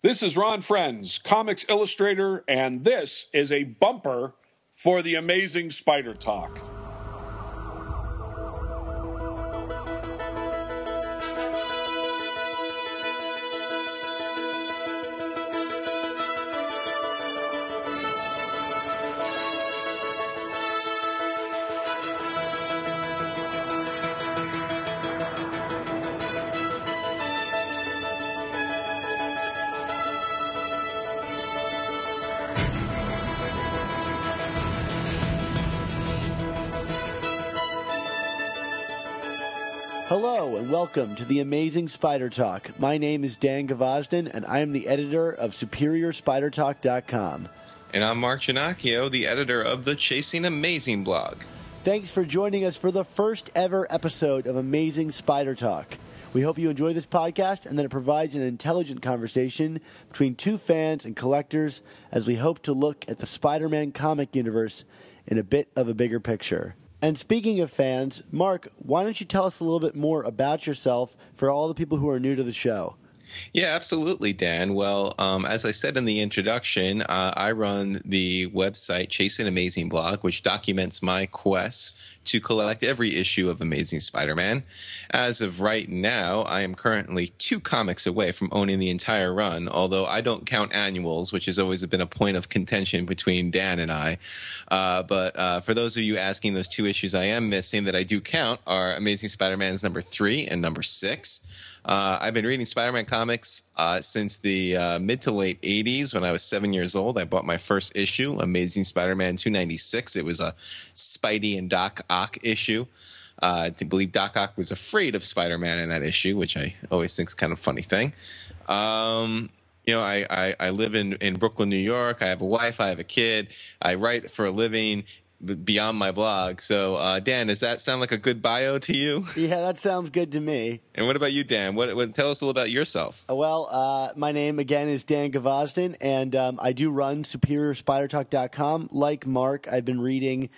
This is Ron Friends, comics illustrator, and this is a bumper for the Amazing Spider Talk. Welcome to the Amazing Spider Talk. My name is Dan Gvozden and I am the editor of SuperiorSpiderTalk.com. And I'm Mark Ginocchio, the editor of the Chasing Amazing blog. Thanks for joining us for the first ever episode of Amazing Spider Talk. We hope you enjoy this podcast and that it provides an intelligent conversation between two fans and collectors as we hope to look at the Spider Man comic universe in a bit of a bigger picture. And speaking of fans, Mark, why don't you tell us a little bit more about yourself for all the people who are new to the show? Yeah, absolutely, Dan. Well, um, as I said in the introduction, uh, I run the website Chasing Amazing blog, which documents my quest to collect every issue of Amazing Spider Man. As of right now, I am currently two comics away from owning the entire run, although I don't count annuals, which has always been a point of contention between Dan and I. Uh, but uh, for those of you asking, those two issues I am missing that I do count are Amazing Spider Man's number three and number six. Uh, I've been reading Spider Man comics uh, since the uh, mid to late 80s when I was seven years old. I bought my first issue, Amazing Spider Man 296. It was a Spidey and Doc Ock issue. Uh, I believe Doc Ock was afraid of Spider Man in that issue, which I always think is kind of funny thing. Um, you know, I, I, I live in, in Brooklyn, New York. I have a wife, I have a kid. I write for a living beyond my blog. So, uh, Dan, does that sound like a good bio to you? Yeah, that sounds good to me. And what about you, Dan? What, what tell us a little about yourself? Uh, well, uh, my name again is Dan Gvozden, and um, I do run SuperiorSpiderTalk.com. Like Mark, I've been reading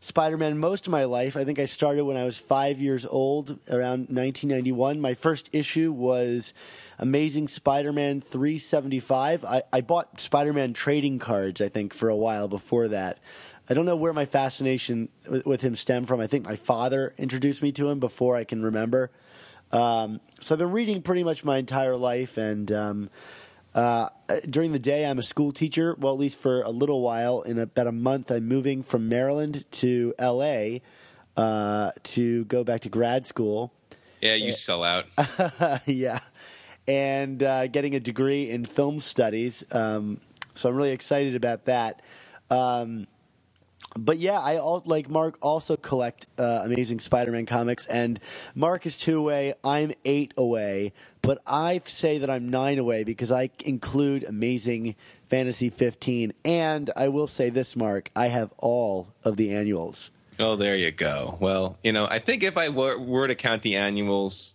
Spider-Man most of my life. I think I started when I was five years old, around 1991. My first issue was Amazing Spider-Man 375. I, I bought Spider-Man trading cards, I think, for a while before that. I don't know where my fascination with, with him stemmed from. I think my father introduced me to him before I can remember. Um, so I've been reading pretty much my entire life, and um, uh, during the day I'm a school teacher. Well, at least for a little while. In about a month, I'm moving from Maryland to L.A. Uh, to go back to grad school. Yeah, you sell out. yeah, and uh, getting a degree in film studies. Um, so I'm really excited about that. Um, but yeah, I all, like Mark also collect uh, Amazing Spider-Man comics, and Mark is two away. I'm eight away, but I say that I'm nine away because I include Amazing Fantasy 15, and I will say this, Mark, I have all of the annuals. Oh, there you go. Well, you know, I think if I were, were to count the annuals,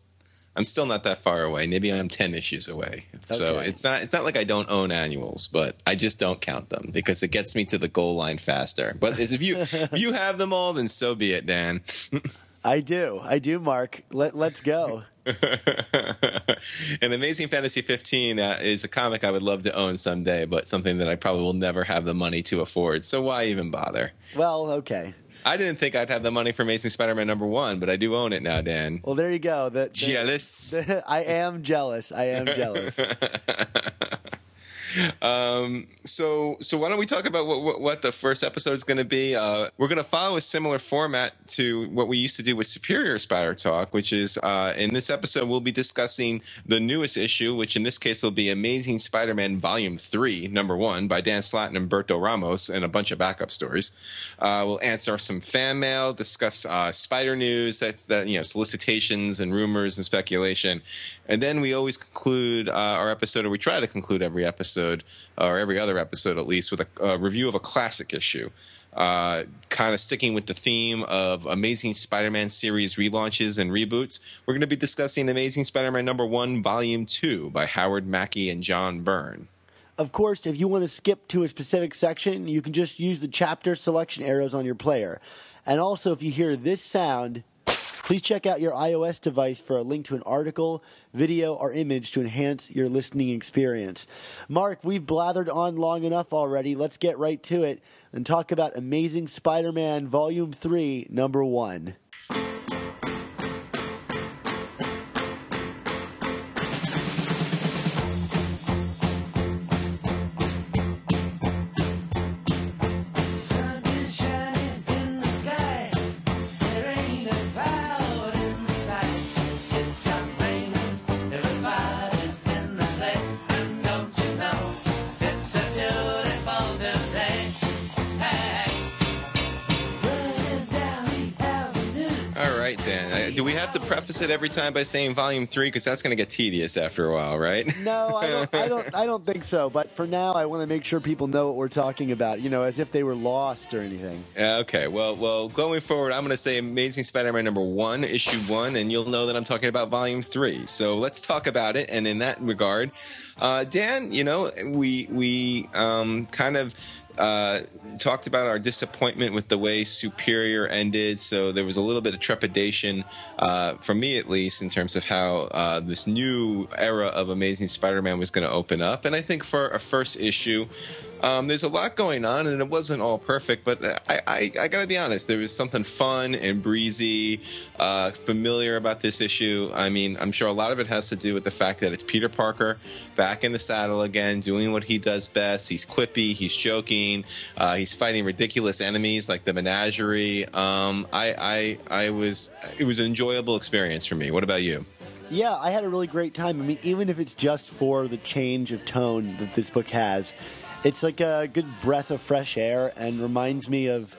I'm still not that far away. Maybe I'm ten issues away. Okay. So it's not it's not like I don't own annuals, but I just don't count them because it gets me to the goal line faster. But if you if you have them all, then so be it, Dan. I do. I do, Mark. Let let's go. and Amazing Fantasy 15 uh, is a comic I would love to own someday, but something that I probably will never have the money to afford. So why even bother? Well, okay. I didn't think I'd have the money for Amazing Spider-Man number one, but I do own it now, Dan. Well, there you go. The, the, jealous. The, I am jealous. I am jealous. Um, so, so why don't we talk about what, what, the first episode is going to be? Uh, we're going to follow a similar format to what we used to do with Superior Spider Talk, which is uh, in this episode we'll be discussing the newest issue, which in this case will be Amazing Spider-Man Volume Three, Number One, by Dan Slott and Humberto Ramos, and a bunch of backup stories. Uh, we'll answer some fan mail, discuss uh, Spider news, that's that you know solicitations and rumors and speculation, and then we always conclude uh, our episode, or we try to conclude every episode, or every other episode at least, with a, a review of a classic issue. Uh, kind of sticking with the theme of Amazing Spider Man series relaunches and reboots, we're going to be discussing Amazing Spider Man number one, volume two by Howard Mackie and John Byrne. Of course, if you want to skip to a specific section, you can just use the chapter selection arrows on your player. And also, if you hear this sound, Please check out your iOS device for a link to an article, video, or image to enhance your listening experience. Mark, we've blathered on long enough already. Let's get right to it and talk about Amazing Spider Man Volume 3, Number 1. It every time by saying Volume Three? Because that's going to get tedious after a while, right? No, I don't, I don't. I don't think so. But for now, I want to make sure people know what we're talking about. You know, as if they were lost or anything. Okay. Well, well, going forward, I'm going to say Amazing Spider-Man number one, issue one, and you'll know that I'm talking about volume three. So let's talk about it. And in that regard, uh, Dan, you know, we we um, kind of uh, talked about our disappointment with the way Superior ended. So there was a little bit of trepidation, uh, for me at least, in terms of how uh, this new era of Amazing Spider-Man was going to open up. And I think for a first issue, um, there's a lot going on, and it wasn't all perfect. But I, I, I got to be honest, there was something fun and breezy, uh, familiar about this issue. I mean, I'm sure a lot of it has to do with the fact that it's Peter Parker back in the saddle again, doing what he does best. He's quippy, he's joking, uh, he's fighting ridiculous enemies like the Menagerie. Um, I, I, I was, it was an enjoyable experience for me. What about you? Yeah, I had a really great time. I mean, even if it's just for the change of tone that this book has, it's like a good breath of fresh air and reminds me of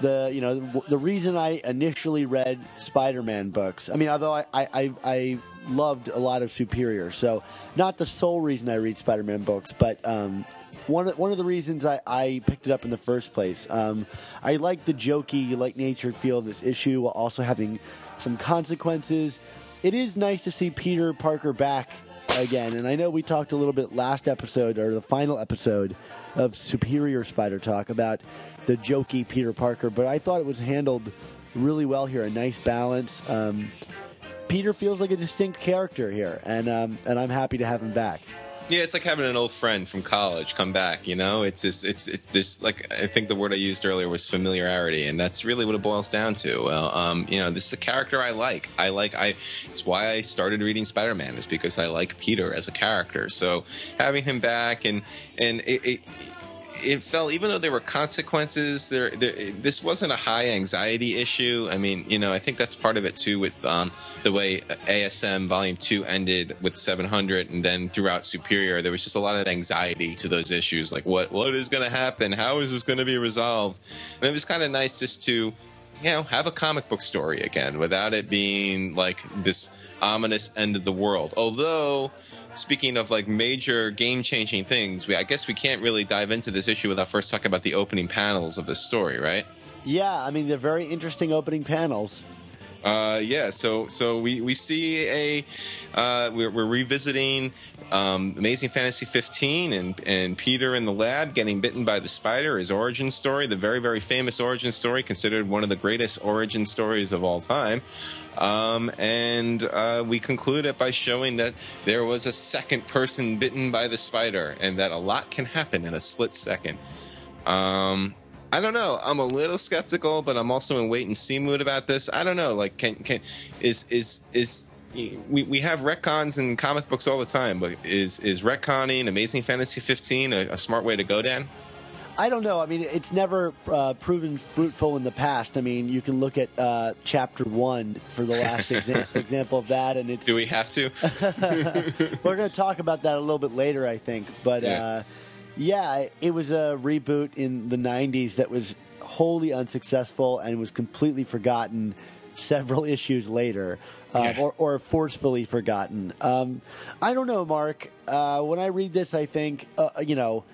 the you know the, reason I initially read Spider-Man books. I mean, although I I, I I loved a lot of Superior, so not the sole reason I read Spider-Man books, but um, one of, one of the reasons I, I picked it up in the first place. Um, I like the jokey, light natured feel of this issue while also having some consequences. It is nice to see Peter Parker back again, and I know we talked a little bit last episode or the final episode of Superior Spider Talk about the jokey Peter Parker, but I thought it was handled really well here. A nice balance. Um, Peter feels like a distinct character here, and um, and I'm happy to have him back. Yeah, it's like having an old friend from college come back. You know, it's just, it's it's this like I think the word I used earlier was familiarity, and that's really what it boils down to. Well, um, you know, this is a character I like. I like I. It's why I started reading Spider Man is because I like Peter as a character. So having him back and and it. it it fell even though there were consequences there, there this wasn't a high anxiety issue. I mean you know i think that's part of it too with um, the way asm volume 2 ended with 700 and then throughout superior there was just a lot of anxiety to those issues. Like what what is going to happen? How is this going to be resolved? And it was kind of nice just to you know, have a comic book story again without it being like this ominous end of the world. Although, speaking of like major game changing things, we, I guess we can't really dive into this issue without first talking about the opening panels of the story, right? Yeah, I mean they're very interesting opening panels. Uh, yeah, so so we, we see a uh, we're, we're revisiting um, Amazing Fantasy 15 and and Peter in the lab getting bitten by the spider, his origin story, the very very famous origin story, considered one of the greatest origin stories of all time. Um, and uh, we conclude it by showing that there was a second person bitten by the spider, and that a lot can happen in a split second. Um, I don't know. I'm a little skeptical, but I'm also in wait and see mood about this. I don't know. Like, can can is is is we, we have retcons in comic books all the time, but is is retconning Amazing Fantasy 15 a, a smart way to go, Dan? I don't know. I mean, it's never uh, proven fruitful in the past. I mean, you can look at uh, chapter one for the last exa- example of that, and it's Do we have to? we're going to talk about that a little bit later, I think. But Yeah. uh, yeah, it was a reboot in the '90s that was wholly unsuccessful and was completely forgotten several issues later, uh, Yeah. or, or forcefully forgotten. Um, I don't know, Mark. Uh, when I read this, I think uh, you know.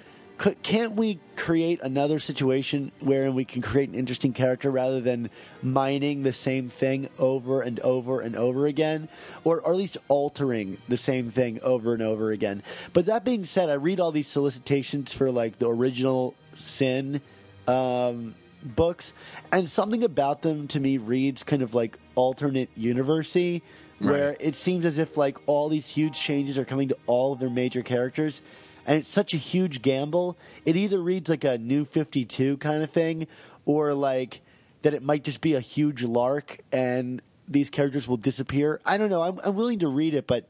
c- Can't we create another situation wherein we can create an interesting character rather than mining the same thing over and over and over again, or, or at least altering the same thing over and over again? But that being said, I read all these solicitations for like the original Sin um, books, and something about them to me reads kind of like alternate university where Right. it seems as if like all these huge changes are coming to all of their major characters and it's such a huge gamble. It either reads like a new 52 kind of thing or like that it might just be a huge lark and these characters will disappear. I don't know. I'm, I'm willing to read it but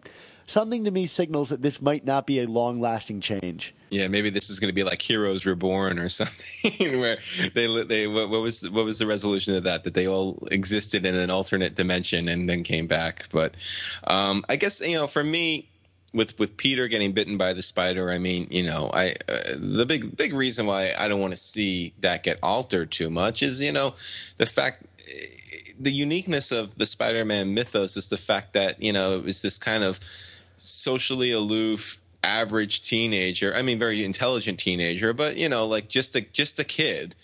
something to me signals that this might not be a long lasting change Yeah, maybe this is going to be like Heroes Reborn or something, where they they what, what was what was the resolution of that? That they all existed in an alternate dimension and then came back. But um, I guess you know, for me, with with Peter getting bitten by the spider, I mean, you know, I uh, the big big reason why I don't want to see that get altered too much is you know the fact the uniqueness of the Spider-Man mythos is the fact that you know it was this kind of socially aloof average teenager i mean very intelligent teenager but you know like just a just a kid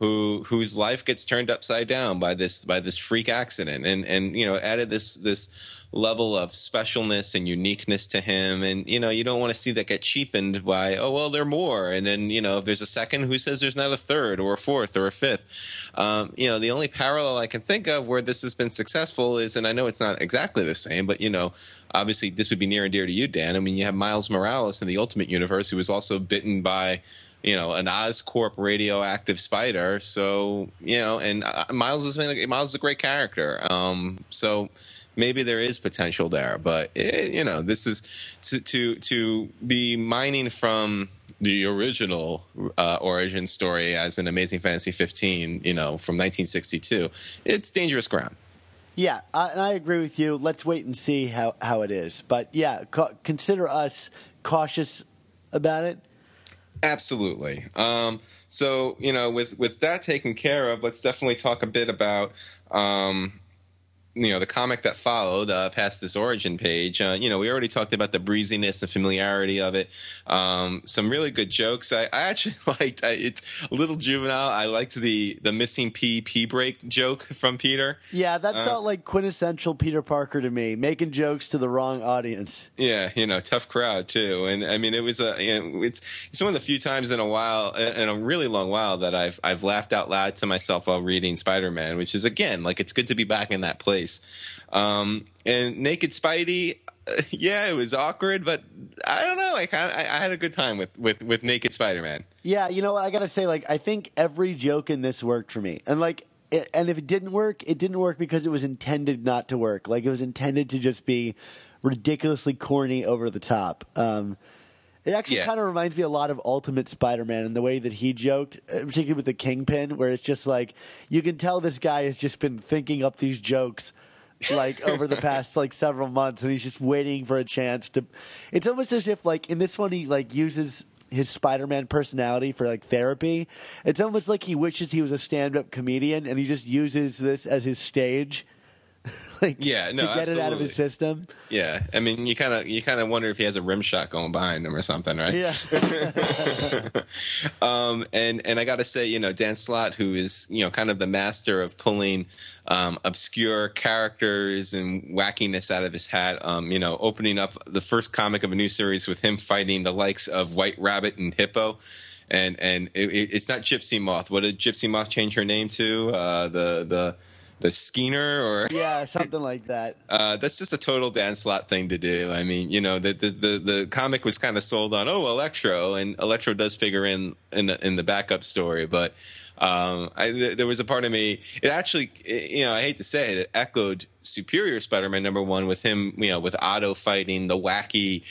who whose life gets turned upside down by this by this freak accident. And and you know added this this level of specialness and uniqueness to him. And you know you don't want to see that get cheapened by oh well there are more. And then you know if there's a second who says there's not a third or a fourth or a fifth? Um, you know the only parallel i can think of where this has been successful is and i know it's not exactly the same but you know obviously this would be near and dear to you dan. I mean you have miles morales in the ultimate universe who was also bitten by you know an Oscorp radioactive spider. So you know, and uh, Miles been Miles is a great character. Um, so maybe there is potential there, but eh, you know, this is to to to be mining from the original uh, origin story as an Amazing Fantasy 15, you know, from 1962. It's dangerous ground. Yeah, I, and I agree with you. Let's wait and see how, how it is. But yeah, co- consider us cautious about it. Absolutely. Um, so you know, with with that taken care of, let's definitely talk a bit about um, you know the comic that followed uh, past this origin page. Uh, you know, we already talked about the breeziness and familiarity of it. Um, some really good jokes. I, I actually liked. I, it's a little juvenile. I liked the the missing P P break joke from Peter. Yeah, that Uh, felt like quintessential Peter Parker to me, making jokes to the wrong audience. Yeah, you know, tough crowd too, and I mean, it was a. You know, it's it's one of the few times in a while, in a really long while, that I've I've laughed out loud to myself while reading Spider Man, which is again like it's good to be back in that place. Um, and Naked Spidey, yeah, it was awkward, but I don't know. I I, I had a good time with with with Naked Spider Man. Yeah, you know what? I gotta say, like, I think every joke in this worked for me, and like, it, and if it didn't work, it didn't work because it was intended not to work. Like, it was intended to just be ridiculously corny, over the top. Um, it actually Yeah. kind of reminds me a lot of Ultimate Spider-Man and the way that he joked, uh, particularly with the Kingpin, where it's just like you can tell this guy has just been thinking up these jokes like over the past like several months, and he's just waiting for a chance to. It's almost as if like in this one he like uses his Spider-Man personality for like therapy. It's almost like he wishes he was a stand-up comedian, and he just uses this as his stage. like Yeah, no, to get it out of absolutely. his system. Yeah, I mean, you kind of you kind of wonder if he has a rim shot going behind him or something, right? Yeah. um, and and I got to say, you know, Dan Slott, who is you know kind of the master of pulling um, obscure characters and wackiness out of his hat. Um, you know, opening up the first comic of a new series with him fighting the likes of White Rabbit and Hippo. And and it- it's not Gypsy Moth. What did Gypsy Moth change her name to? Uh, the the the Skeener or yeah, something like that. uh, that's just a total Dan Slott thing to do. I mean, you know, the the the, the comic was kind of sold on oh Electro, and Electro does figure in in the, in the backup story, but um, I, th- there was a part of me. It actually, you know, I hate to say it, it echoed Superior Spider-Man number one with him, you know, with Otto fighting the wacky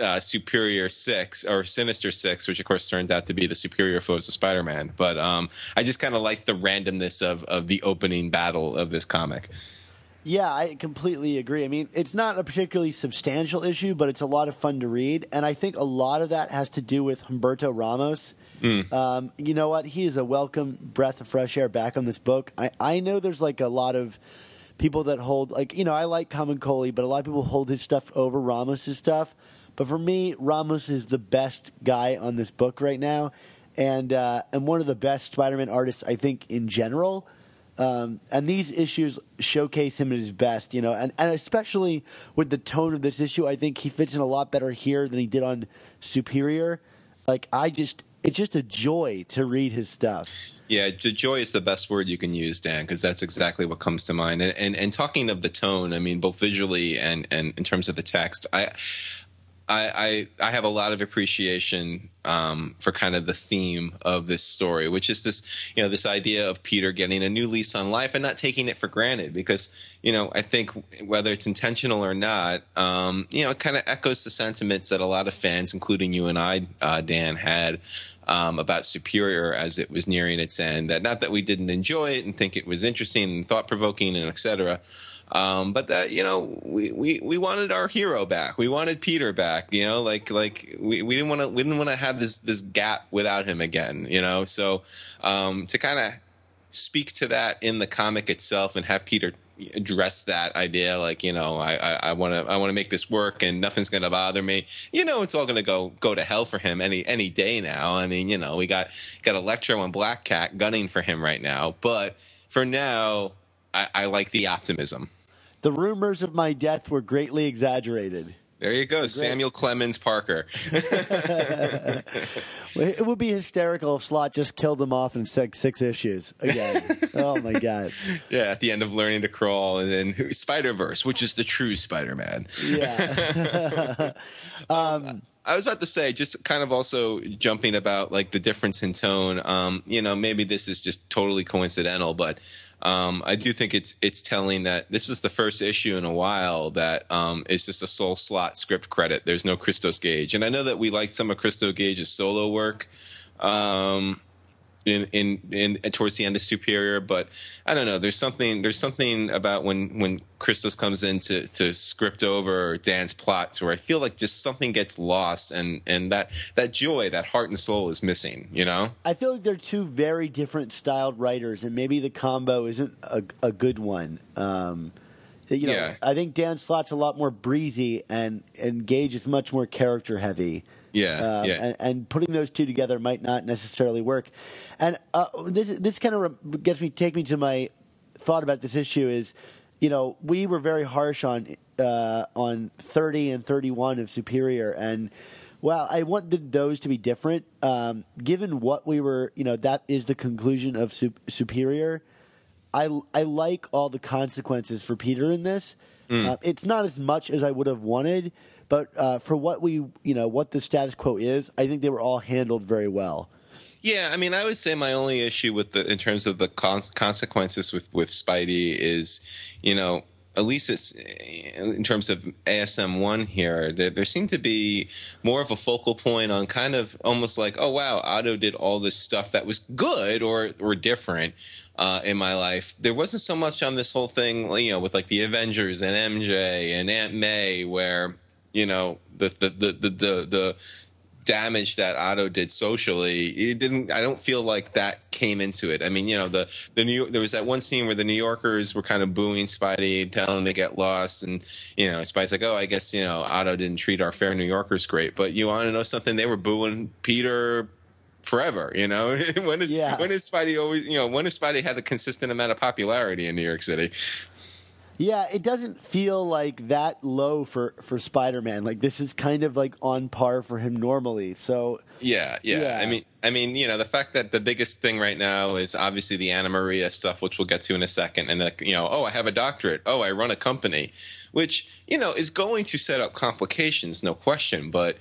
uh, Superior Six or Sinister Six, which of course turns out to be the superior foes of Spider-Man. But um, I just kind of like the randomness of of the opening battle of this comic. Yeah, I completely agree. I mean, it's not a particularly substantial issue, but it's a lot of fun to read, and I think a lot of that has to do with Humberto Ramos. Um, you know what? He is a welcome breath of fresh air back on this book. I, I know there's like a lot of people that hold like you know I like Camuncoli, but a lot of people hold his stuff over Ramos's stuff. But for me, Ramos is the best guy on this book right now, and uh, and one of the best Spider-Man artists I think in general. Um, and these issues showcase him at his best, you know, and, and especially with the tone of this issue, I think he fits in a lot better here than he did on Superior. Like, I just, it's just a joy to read his stuff. Yeah, joy is the best word you can use, Dan, because that's exactly what comes to mind. And, and and talking of the tone, I mean, both visually and and in terms of the text, I. I, I I have a lot of appreciation um, for kind of the theme of this story, which is this you know this idea of Peter getting a new lease on life and not taking it for granted. Because you know I think whether it's intentional or not, um, you know it kind of echoes the sentiments that a lot of fans, including you and I, uh, Dan, had um, about Superior as it was nearing its end. That not that we didn't enjoy it and think it was interesting and thought provoking and etc. Um, but that you know we, we, we wanted our hero back. We wanted Peter back. You know, like like we, we didn't want to we didn't want to have this this gap without him again. You know, so um, to kind of speak to that in the comic itself and have Peter address that idea like you know i i want to i want to make this work and nothing's going to bother me. You know it's all going to go go to hell for him any any day now. I mean you know we got got electro and black cat gunning for him right now. But for now i, I like the optimism. The rumors of my death were greatly exaggerated. There you go samuel clemens parker It would be hysterical if Slott just killed him off in six, six issues again. oh my god! yeah at the end of learning to crawl and then spider verse which is the true spider-man Yeah, I was about to say, just kind of also jumping about like the difference in tone. Um, you know, maybe this is just totally coincidental, but um, I do think it's it's telling that this was the first issue in a while that um, is just a sole Slott script credit. There's no Christos Gage, and I know that we liked some of Christos Gage's solo work. Um, in, in in towards the end of Superior, but I don't know. There's something there's something about when when Christos comes in to, to script over Dan's plots where I feel like just something gets lost and and that that joy, that heart and soul is missing. You know? I feel like they're two very different styled writers, and maybe the combo isn't a, a good one. Um, you know, Yeah. I think Dan Slott's a lot more breezy, and and Gage is much more character heavy. Yeah, Um, yeah. and, and putting those two together might not necessarily work. And uh, this this kind of gets me take me to my thought about this issue is, you know, we were very harsh on uh, on thirty and thirty one of Superior, and well, I wanted those to be different. Um, given what we were, you know, that is the conclusion of Sup- Superior. I I like all the consequences for Peter in this. Uh, it's not as much as I would have wanted, but uh, for what we you know what the status quo is, I think they were all handled very well. Yeah, I mean, I would say my only issue with the in terms of the cons- consequences with with Spidey is, you know, at least it's in terms of ASM one here. There, there seemed to be more of a focal point on kind of almost like, oh wow, Otto did all this stuff that was good or or different. Uh, in my life, there wasn't so much on this whole thing, you know, with like the Avengers and MJ and Aunt May, where you know the the the the, the, the damage that Otto did socially, it didn't. I don't feel like that came into it. I mean, you know, the the New there was that one scene where the New Yorkers were kind of booing Spidey, telling him to get lost, and you know, Spidey's like, "Oh, I guess you know, Otto didn't treat our fair New Yorkers great." But you want to know something? They were booing Peter forever. You know, when is Yeah. when is Spidey always? You know, when has Spidey had a consistent amount of popularity in New York City? Yeah, it doesn't feel like that low for for Spider Man. Like this is kind of like on par for him normally. So Yeah, yeah, Yeah. I mean, I mean, you know, the fact that the biggest thing right now is obviously the Anna Maria stuff, which we'll get to in a second, and like, you know, oh, I have a doctorate, oh, I run a company, which you know is going to set up complications, no question. But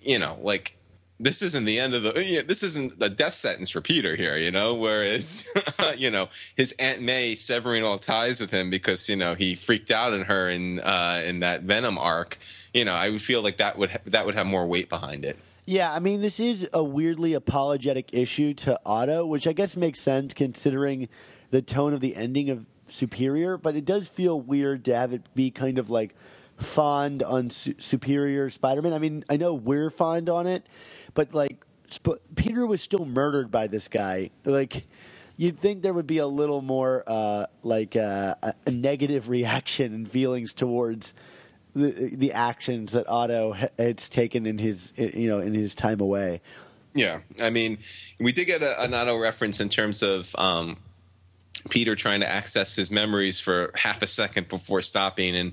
you know, like this isn't the end of the this isn't the death sentence for Peter here, you know. Whereas, you know, his Aunt May severing all ties with him because you know he freaked out on her in uh, in that Venom arc. You know, I would feel like that would ha- that would have more weight behind it. Yeah, I mean, this is a weirdly apologetic issue to Otto, which I guess makes sense considering the tone of the ending of Superior, but it does feel weird to have it be kind of like fond on Su- Superior Spider Man. I mean, I know we're fond on it, but like, Sp- Peter was still murdered by this guy. Like, you'd think there would be a little more uh, like uh, a, negative reaction and feelings towards the the actions that Otto ha- has taken in his you know in his time away. Yeah, I mean, we did get a, an Otto reference in terms of um, Peter trying to access his memories for half a second before stopping, and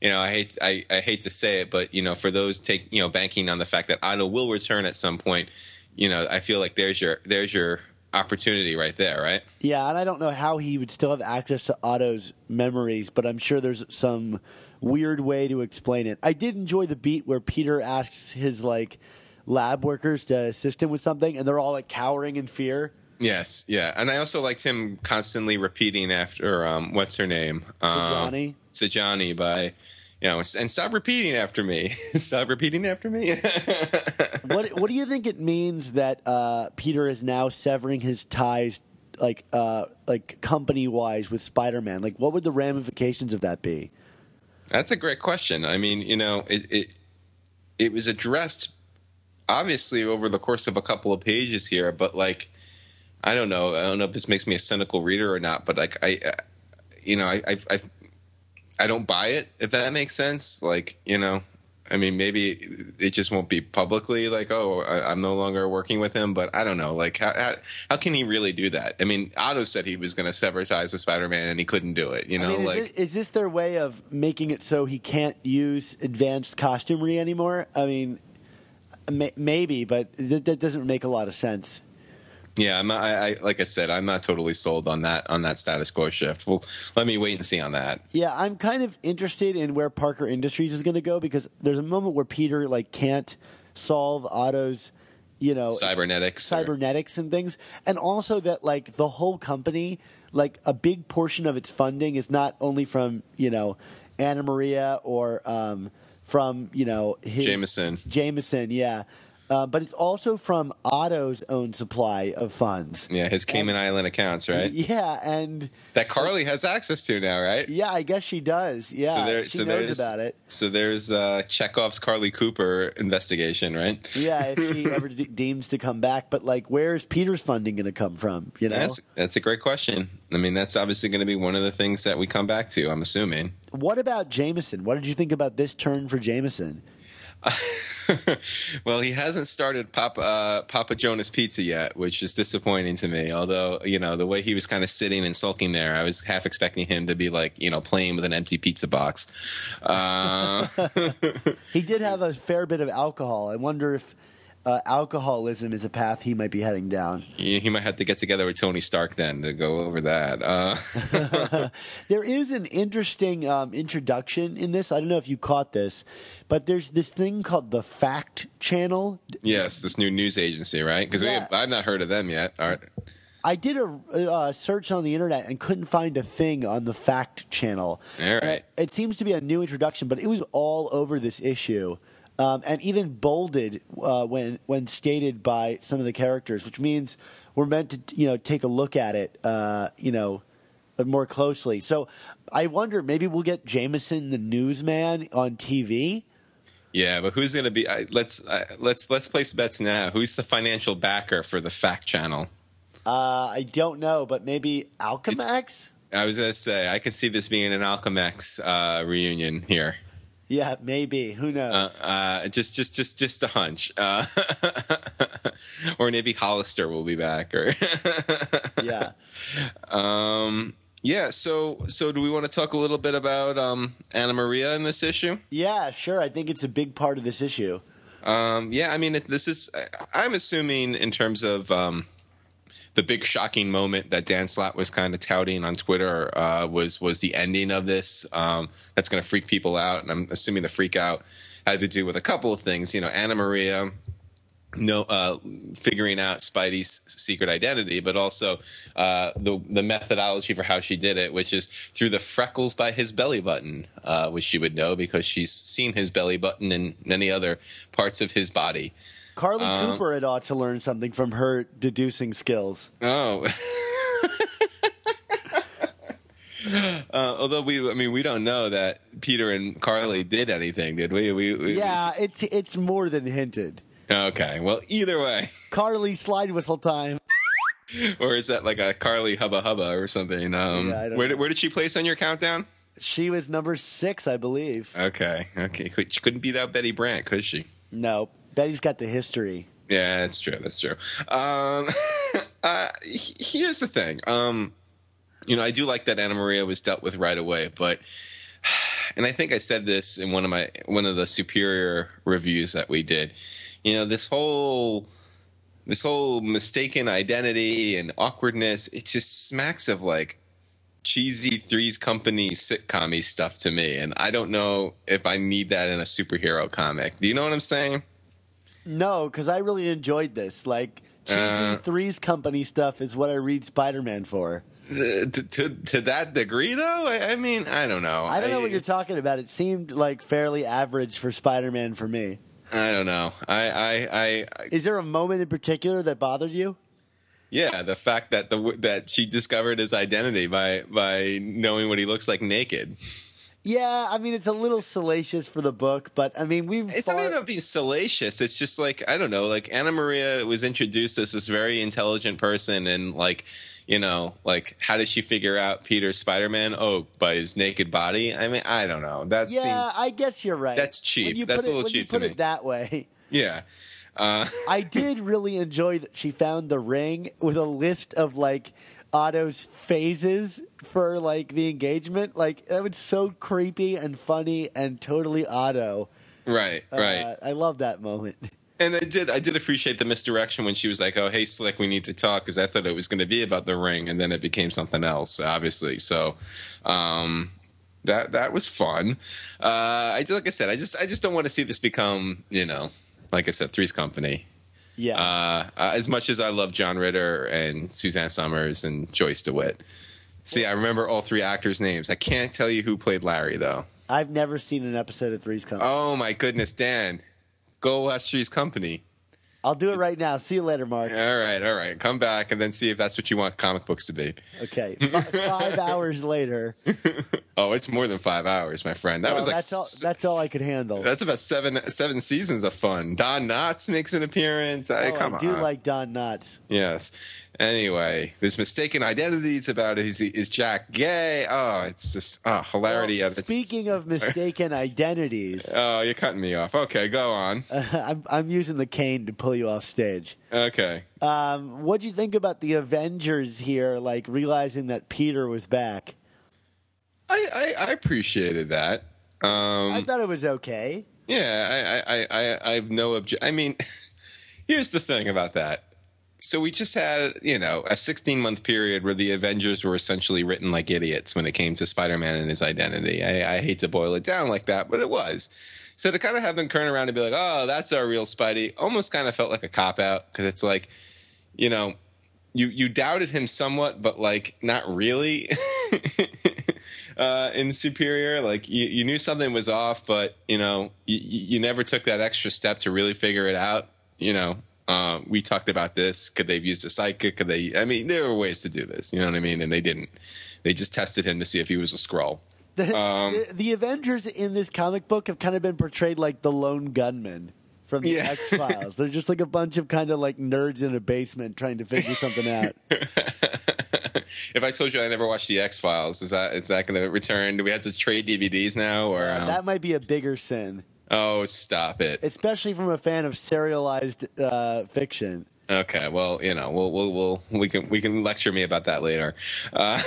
you know, I hate I, I hate to say it, but you know, for those take you know banking on the fact that Otto will return at some point, you know, I feel like there's your there's your opportunity right there, right? Yeah, and I don't know how he would still have access to Otto's memories, but I'm sure there's some weird way to explain it. I did enjoy the beat where Peter asks his like lab workers to assist him with something, and they're all like cowering in fear. Yes, yeah, and I also liked him constantly repeating after um, what's her name, um, Sajani? Sajani by, you know, and stop repeating after me, stop repeating after me. what What do you think it means that uh, Peter is now severing his ties, like uh, like company wise, with Spider Man? Like, what would the ramifications of that be? That's a great question. I mean, you know, it it, it was addressed obviously over the course of a couple of pages here, but like. I don't know. I don't know if this makes me a cynical reader or not, but like I, uh, you know, I, I, I, I don't buy it if that makes sense. Like, you know, I mean, maybe it just won't be publicly like, oh, I, I'm no longer working with him. But I don't know. Like, how how, how can he really do that? I mean, Otto said he was going to sever ties with Spider-Man, and he couldn't do it. You know, I mean, is, like this, is this their way of making it so he can't use advanced costumery anymore? I mean, may, maybe, but th- that doesn't make a lot of sense. Yeah, I'm not, I, I like I said, I'm not totally sold on that on that status quo shift. Well, let me wait and see on that. Yeah, I'm kind of interested in where Parker Industries is going to go because there's a moment where Peter like can't solve Otto's, you know, Cybernetics, or- cybernetics and things, and also that like the whole company, like a big portion of its funding is not only from you know Anna Maria or um, from you know his, Jameson. Jameson, yeah, uh, but it's also from Otto's own supply of funds. Yeah, his Cayman Island accounts, right? Yeah, and That Carly has access to now, right? yeah, I guess she does. Yeah, there- she so knows there's- about it. So there's uh, Chekhov's Carly Cooper investigation, right? Yeah, if she ever de- deems to come back, but like, where's Peter's funding going to come from? You know, That's that's a great question. I mean, that's obviously going to be one of the things that we come back to. I'm assuming. what about Jameson? What did you think about this turn for Jameson? well, he hasn't started Papa uh, Papa Jonah's Pizza yet, which is disappointing to me. Although you know the way he was kind of sitting and sulking there, I was half expecting him to be like you know playing with an empty pizza box. Uh, He did have a fair bit of alcohol. I wonder if uh, alcoholism is a path he might be heading down. he, he might have to get together with Tony Stark then to go over that. Uh, There is an interesting um, introduction in this. I don't know if you caught this, but there's this thing called the Fact Channel. yes, this new news agency, right? Because Yeah. I've not heard of them yet. All right. I did a uh, search on the internet and couldn't find a thing on the Fact Channel. All right. Uh, it seems to be a new introduction, but it was all over this issue, um, and even bolded uh, when when stated by some of the characters, which means we're meant to you know take a look at it, uh, you know, more closely. So I wonder maybe we'll get Jameson the newsman on TV. Yeah, but who's going to be? I, let's uh, let's let's place bets now. Who's the financial backer for the Fact Channel? Uh, I don't know, but maybe Alchemax. I was going to say I could see this being an Alchemax uh, reunion here. Yeah, maybe. Who knows? Uh, uh, just just just just a hunch, uh, or maybe Hollister will be back, or yeah. um, yeah. So so do we want to talk a little bit about um, Anna Maria in this issue? Yeah, sure. I think it's a big part of this issue. Um, yeah, I mean, if this is. I'm assuming in terms of um, the big shocking moment that Dan Slott was kind of touting on Twitter uh, was was the ending of this. Um, that's going to freak people out, and I'm assuming the freak out had to do with a couple of things. You know, Anna Maria. No, uh, figuring out Spidey's secret identity, but also uh, the the methodology for how she did it, which is through the freckles by his belly button, uh, which she would know because she's seen his belly button in many other parts of his body. Carly Um, Cooper had ought to learn something from her deducing skills. Oh. Uh, although we, I mean, we don't know that Peter and Carly did anything, did we? We, we Yeah, it's it's more than hinted. Okay. Well, either way, Carly slide whistle time. or is that like a Carly hubba hubba or something? Um, Yeah, where, did, where did she place on your countdown? She was number six, I believe. Okay. Okay. She couldn't be that Betty Brant, could she? No, Betty's got the history. Yeah, that's true. That's true. Um, uh, here's the thing. Um, you know, I do like that Anna Maria was dealt with right away, but and I think I said this in one of my one of the superior reviews that we did. You know, this whole this whole mistaken identity and awkwardness. It just smacks of like cheesy Three's Company sitcom stuff to me, and I don't know if I need that in a superhero comic. Do you know what I'm saying? No, because I really enjoyed this. Like cheesy Uh. Three's Company stuff is what I read Spider Man for. Uh, to, to to that degree, though. I, I mean, I don't know. I don't know what you're talking about. It seemed like fairly average for Spider Man for me. I don't know. I, I, I, I Is there a moment in particular that bothered you? yeah, the fact that the that she discovered his identity by by knowing what he looks like naked. Yeah, I mean it's a little salacious for the book, but I mean we've It's far- not even about being salacious. It's just like I don't know. Like Anna Maria was introduced as this very intelligent person, and like you know, like how did she figure out Peter Spider Man? Oh, by his naked body. I mean, I don't know. That yeah, seems I guess you're right. That's cheap. That's put a it, little cheap to put me. it that way. yeah. Uh, I did really enjoy that she found the ring with a list of like Otto's phases for like the engagement. Like that was so creepy and funny and totally Otto. right, Uh, right. I love that moment. And I did, I did appreciate the misdirection when she was like, "Oh, hey, Slick, we need to talk," because I thought it was going to be about the ring, and then it became something else, obviously. So, um, that that was fun. Uh, I like I said, I just I just don't want to see this become, you know, like I said, Three's Company. Yeah. Uh, uh, as much as I love John Ritter and Suzanne Somers and Joyce DeWitt. See, I remember all three actors' names. I can't tell you who played Larry though. I've never seen an episode of Three's Company. Oh my goodness, Dan, go watch Three's Company. I'll do it right now. See you later, Mark. All right, all right. Come back and then see if that's what you want comic books to be. Okay. F- five hours later. Oh, it's more than five hours, my friend. That Well, was like that's all. That's all I could handle. that's about seven seven seasons of fun. Don Knotts makes an appearance. Oh, come I on. do like Don Knotts. yes. Anyway, there's mistaken identities about is is Jack gay? Oh, it's just oh hilarity. Well, of it. speaking of mistaken identities, Oh, you're cutting me off. Okay, go on. I'm, I'm using the cane to pull you off stage. Okay. Um, what do you think about the Avengers here, like realizing that Peter was back? I I, I appreciated that. Um, I thought it was okay. Yeah, I, I, I, I have no objection. I mean, here's the thing about that. So we just had, you know, a 16 month period where the Avengers were essentially written like idiots when it came to Spider Man and his identity. I, I hate to boil it down like that, but it was. So to kind of have them turn around and be like, oh, that's our real Spidey, almost kind of felt like a cop out because it's like, you know, you you doubted him somewhat, but like not really. uh, in Superior, like you, you knew something was off, but you know you, you never took that extra step to really figure it out. You know, uh, we talked about this. Could they have used a psychic? Could they? I mean, there were ways to do this. You know what I mean? And they didn't. They just tested him to see if he was a Skrull. The, Um, the, Avengers in this comic book have kind of been portrayed like the lone gunman from the Yeah. X Files. They're just like a bunch of kind of like nerds in a basement trying to figure something out. if I told you I never watched the X Files, is that is that going to return? Do we have to trade DVDs now, or um, That might be a bigger sin, oh, stop it? especially from a fan of serialized uh, fiction. Okay, well, you know, we'll we'll, we'll we can we can lecture me about that later. Uh,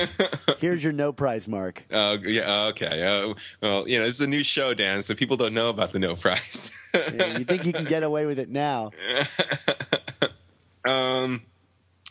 Here's your no prize mark. uh, yeah, okay. Uh, well, you know, this is a new show, Dan, so people don't know about the no prize. Yeah, you think you can get away with it now? um,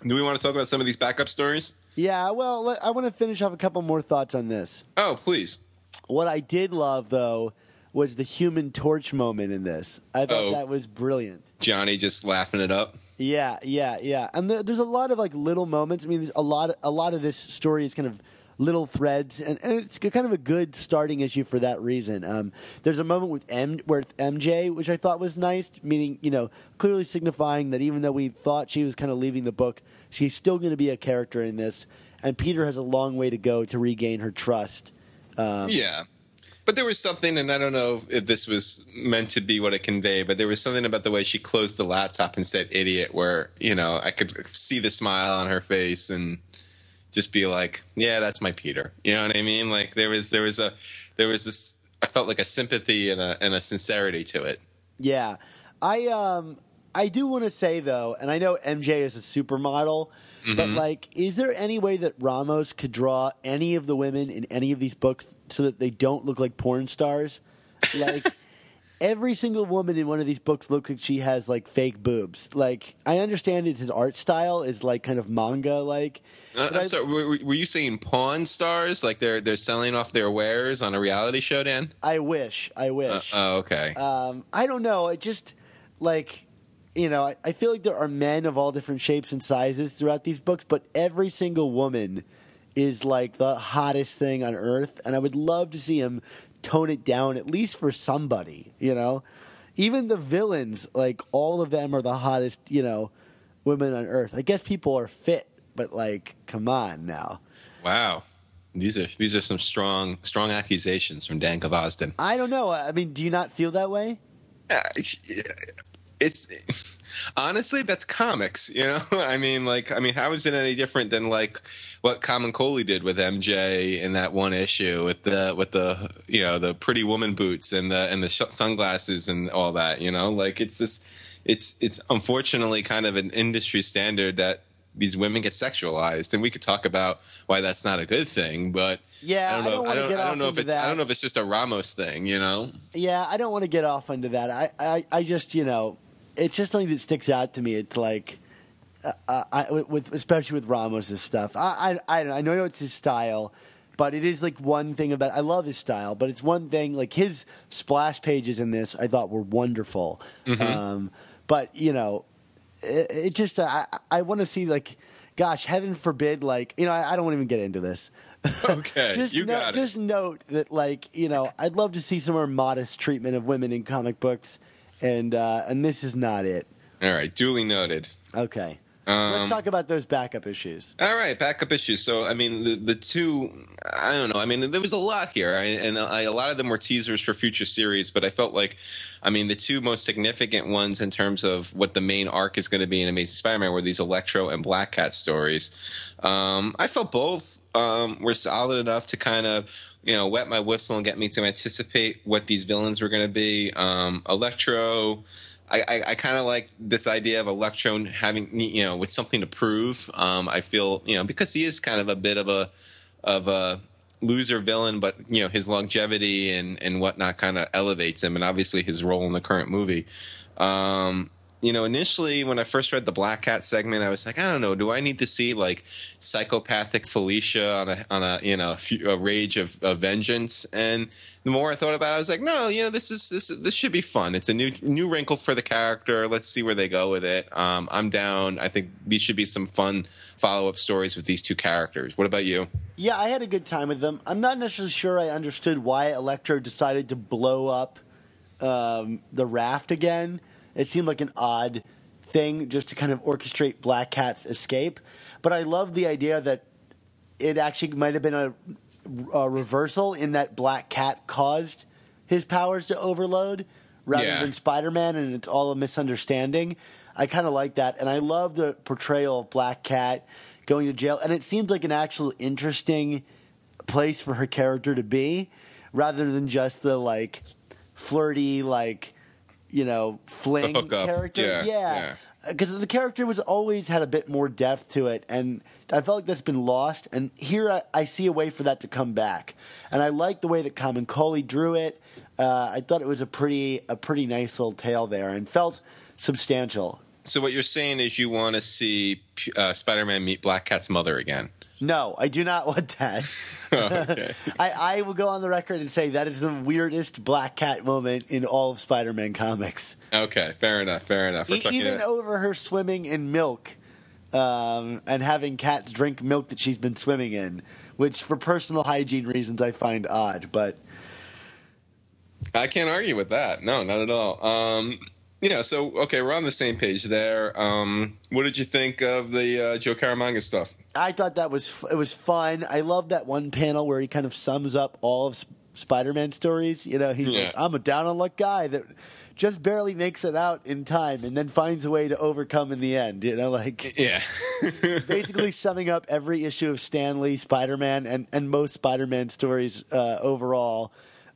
do we want to talk about some of these backup stories? Yeah. Well, I want to finish off a couple more thoughts on this. Oh, please. What I did love though was the Human Torch moment in this. I thought Oh. that was brilliant. Johnny just laughing it up. Yeah, yeah, yeah. And there, there's a lot of like little moments. I mean, there's a lot. A lot of this story is kind of little threads, and, and it's kind of a good starting issue for that reason. Um, there's a moment with M with MJ, which I thought was nice, meaning you know clearly signifying that even though we thought she was kind of leaving the book, she's still going to be a character in this. And Peter has a long way to go to regain her trust. Um, Yeah. But there was something, and I don't know if this was meant to be what it conveyed, but there was something about the way she closed the laptop and said idiot, where, you know, I could see the smile on her face and just be like, yeah, that's my Peter. You know what I mean? Like there was, there was a, there was this, I felt like a sympathy and a, and a sincerity to it. Yeah, I um I do want to say though, and I know MJ is a supermodel, but like, is there any way that Ramos could draw any of the women in any of these books so that they don't look like porn stars? Like, every single woman in one of these books looks like she has like fake boobs. Like I understand it's his art style is like kind of manga like. Uh, I'm sorry. Were, were you saying pawn stars? Like they're they're selling off their wares on a reality show, Dan? I wish. I Uh, wish. oh, okay. um, I don't know. It just like you know, I, I feel like there are men of all different shapes and sizes throughout these books, but every single woman is like the hottest thing on earth, and I would love to see him tone it down at least for somebody. You know, even the villains, like all of them are the hottest. You know, women on earth. I guess people are fit, but like, come on now. wow. These are these are some strong strong accusations from Dan Gvozden. I don't know. I mean, do you not feel that way? Uh, it's honestly that's comics you know? I mean like i mean how is it any different than like what Camuncoli did with mj in that one issue with the with the you know the pretty woman boots and the and the sh- sunglasses and all that you know? Like it's just it's it's unfortunately kind of an industry standard that these women get sexualized and we could talk about why that's not a good thing but Yeah, i don't I know don't i don't, I don't know if it's i don't know if it's just a ramos thing you know? Yeah, I don't want to get off into that. I, I, I just, you know, it's just something that sticks out to me. It's like, uh, I, with especially with Ramos's stuff. I, I, I, don't know, I know it's his style, but it is like one thing about. I love his style, but it's one thing. Like his splash pages in this, I thought were wonderful. Um, but you know, it, it just I, I want to see like, gosh, heaven forbid, like you know, I, I don't want to even get into this. Okay, just you no- got it. just note that like you know I'd love to see some more modest treatment of women in comic books, and uh, and this is not it. all right duly noted Okay, Um, let's talk about those backup issues. All right, backup issues. So, I mean, the the two, I don't know. I mean, there was a lot here, I, and I, a lot of them were teasers for future series. But I felt like, I mean, the two most significant ones in terms of what the main arc is going to be in Amazing Spider-Man were these Electro and Black Cat stories. Um, I felt both um, were solid enough to kind of, you know, wet my whistle and get me to anticipate what these villains were going to be. Um, Electro. I, I, I kind of like this idea of Electro having you know with something to prove. Um, I feel you know because he is kind of a bit of a of a loser villain, but you know his longevity and and whatnot kind of elevates him, and obviously his role in the current movie. Um, you know, initially when I first read the Black Cat segment, I was like, I don't know, do I need to see like psychopathic Felicia on a on a you know a, rage of, of vengeance? And the more I thought about it, I was like, no, you know, this is this this should be fun. It's a new new wrinkle for the character. Let's see where they go with it. Um, I'm down. I think these should be some fun follow up stories with these two characters. What about you? Yeah, I had a good time with them. I'm not necessarily sure I understood why Electro decided to blow up um, the raft again. It seemed like an odd thing just to kind of orchestrate Black Cat's escape. But I love the idea that it actually might have been a, a reversal in that Black Cat caused his powers to overload rather Yeah. than Spider Man, and it's all a misunderstanding. I kind of like that, and I love the portrayal of Black Cat going to jail, and it seems like an actual interesting place for her character to be, rather than just the like flirty, like you know, fling character. Yeah, yeah, because the character was always had a bit more depth to it, and I felt like that's been lost. And here I, I see a way for that to come back, and I like the way that Camuncoli drew it. Uh, I thought it was a pretty a pretty nice little tale there, and felt substantial. So what you're saying is you want to see uh, Spider-Man meet Black Cat's mother again? No, I do not want that. okay. I, I will go on the record and say that is the weirdest Black Cat moment in all of Spider-Man comics. Okay, fair enough, fair enough. E- even over her swimming in milk um, and having cats drink milk that she's been swimming in, which for personal hygiene reasons I find odd. But I can't argue with that. No, not at all. Um, you know, so okay, we're on the same page there. Um, what did you think of the uh, Joe Caramagna stuff? I thought that was it was fun. I love that one panel where he kind of sums up all of Sp- Spider-Man stories. You know, he's Yeah. like, "I'm a down on luck guy that just barely makes it out in time, and then finds a way to overcome in the end." You know, like Yeah, basically summing up every issue of Stan Lee, Spider Man, and, and most Spider Man stories uh, overall.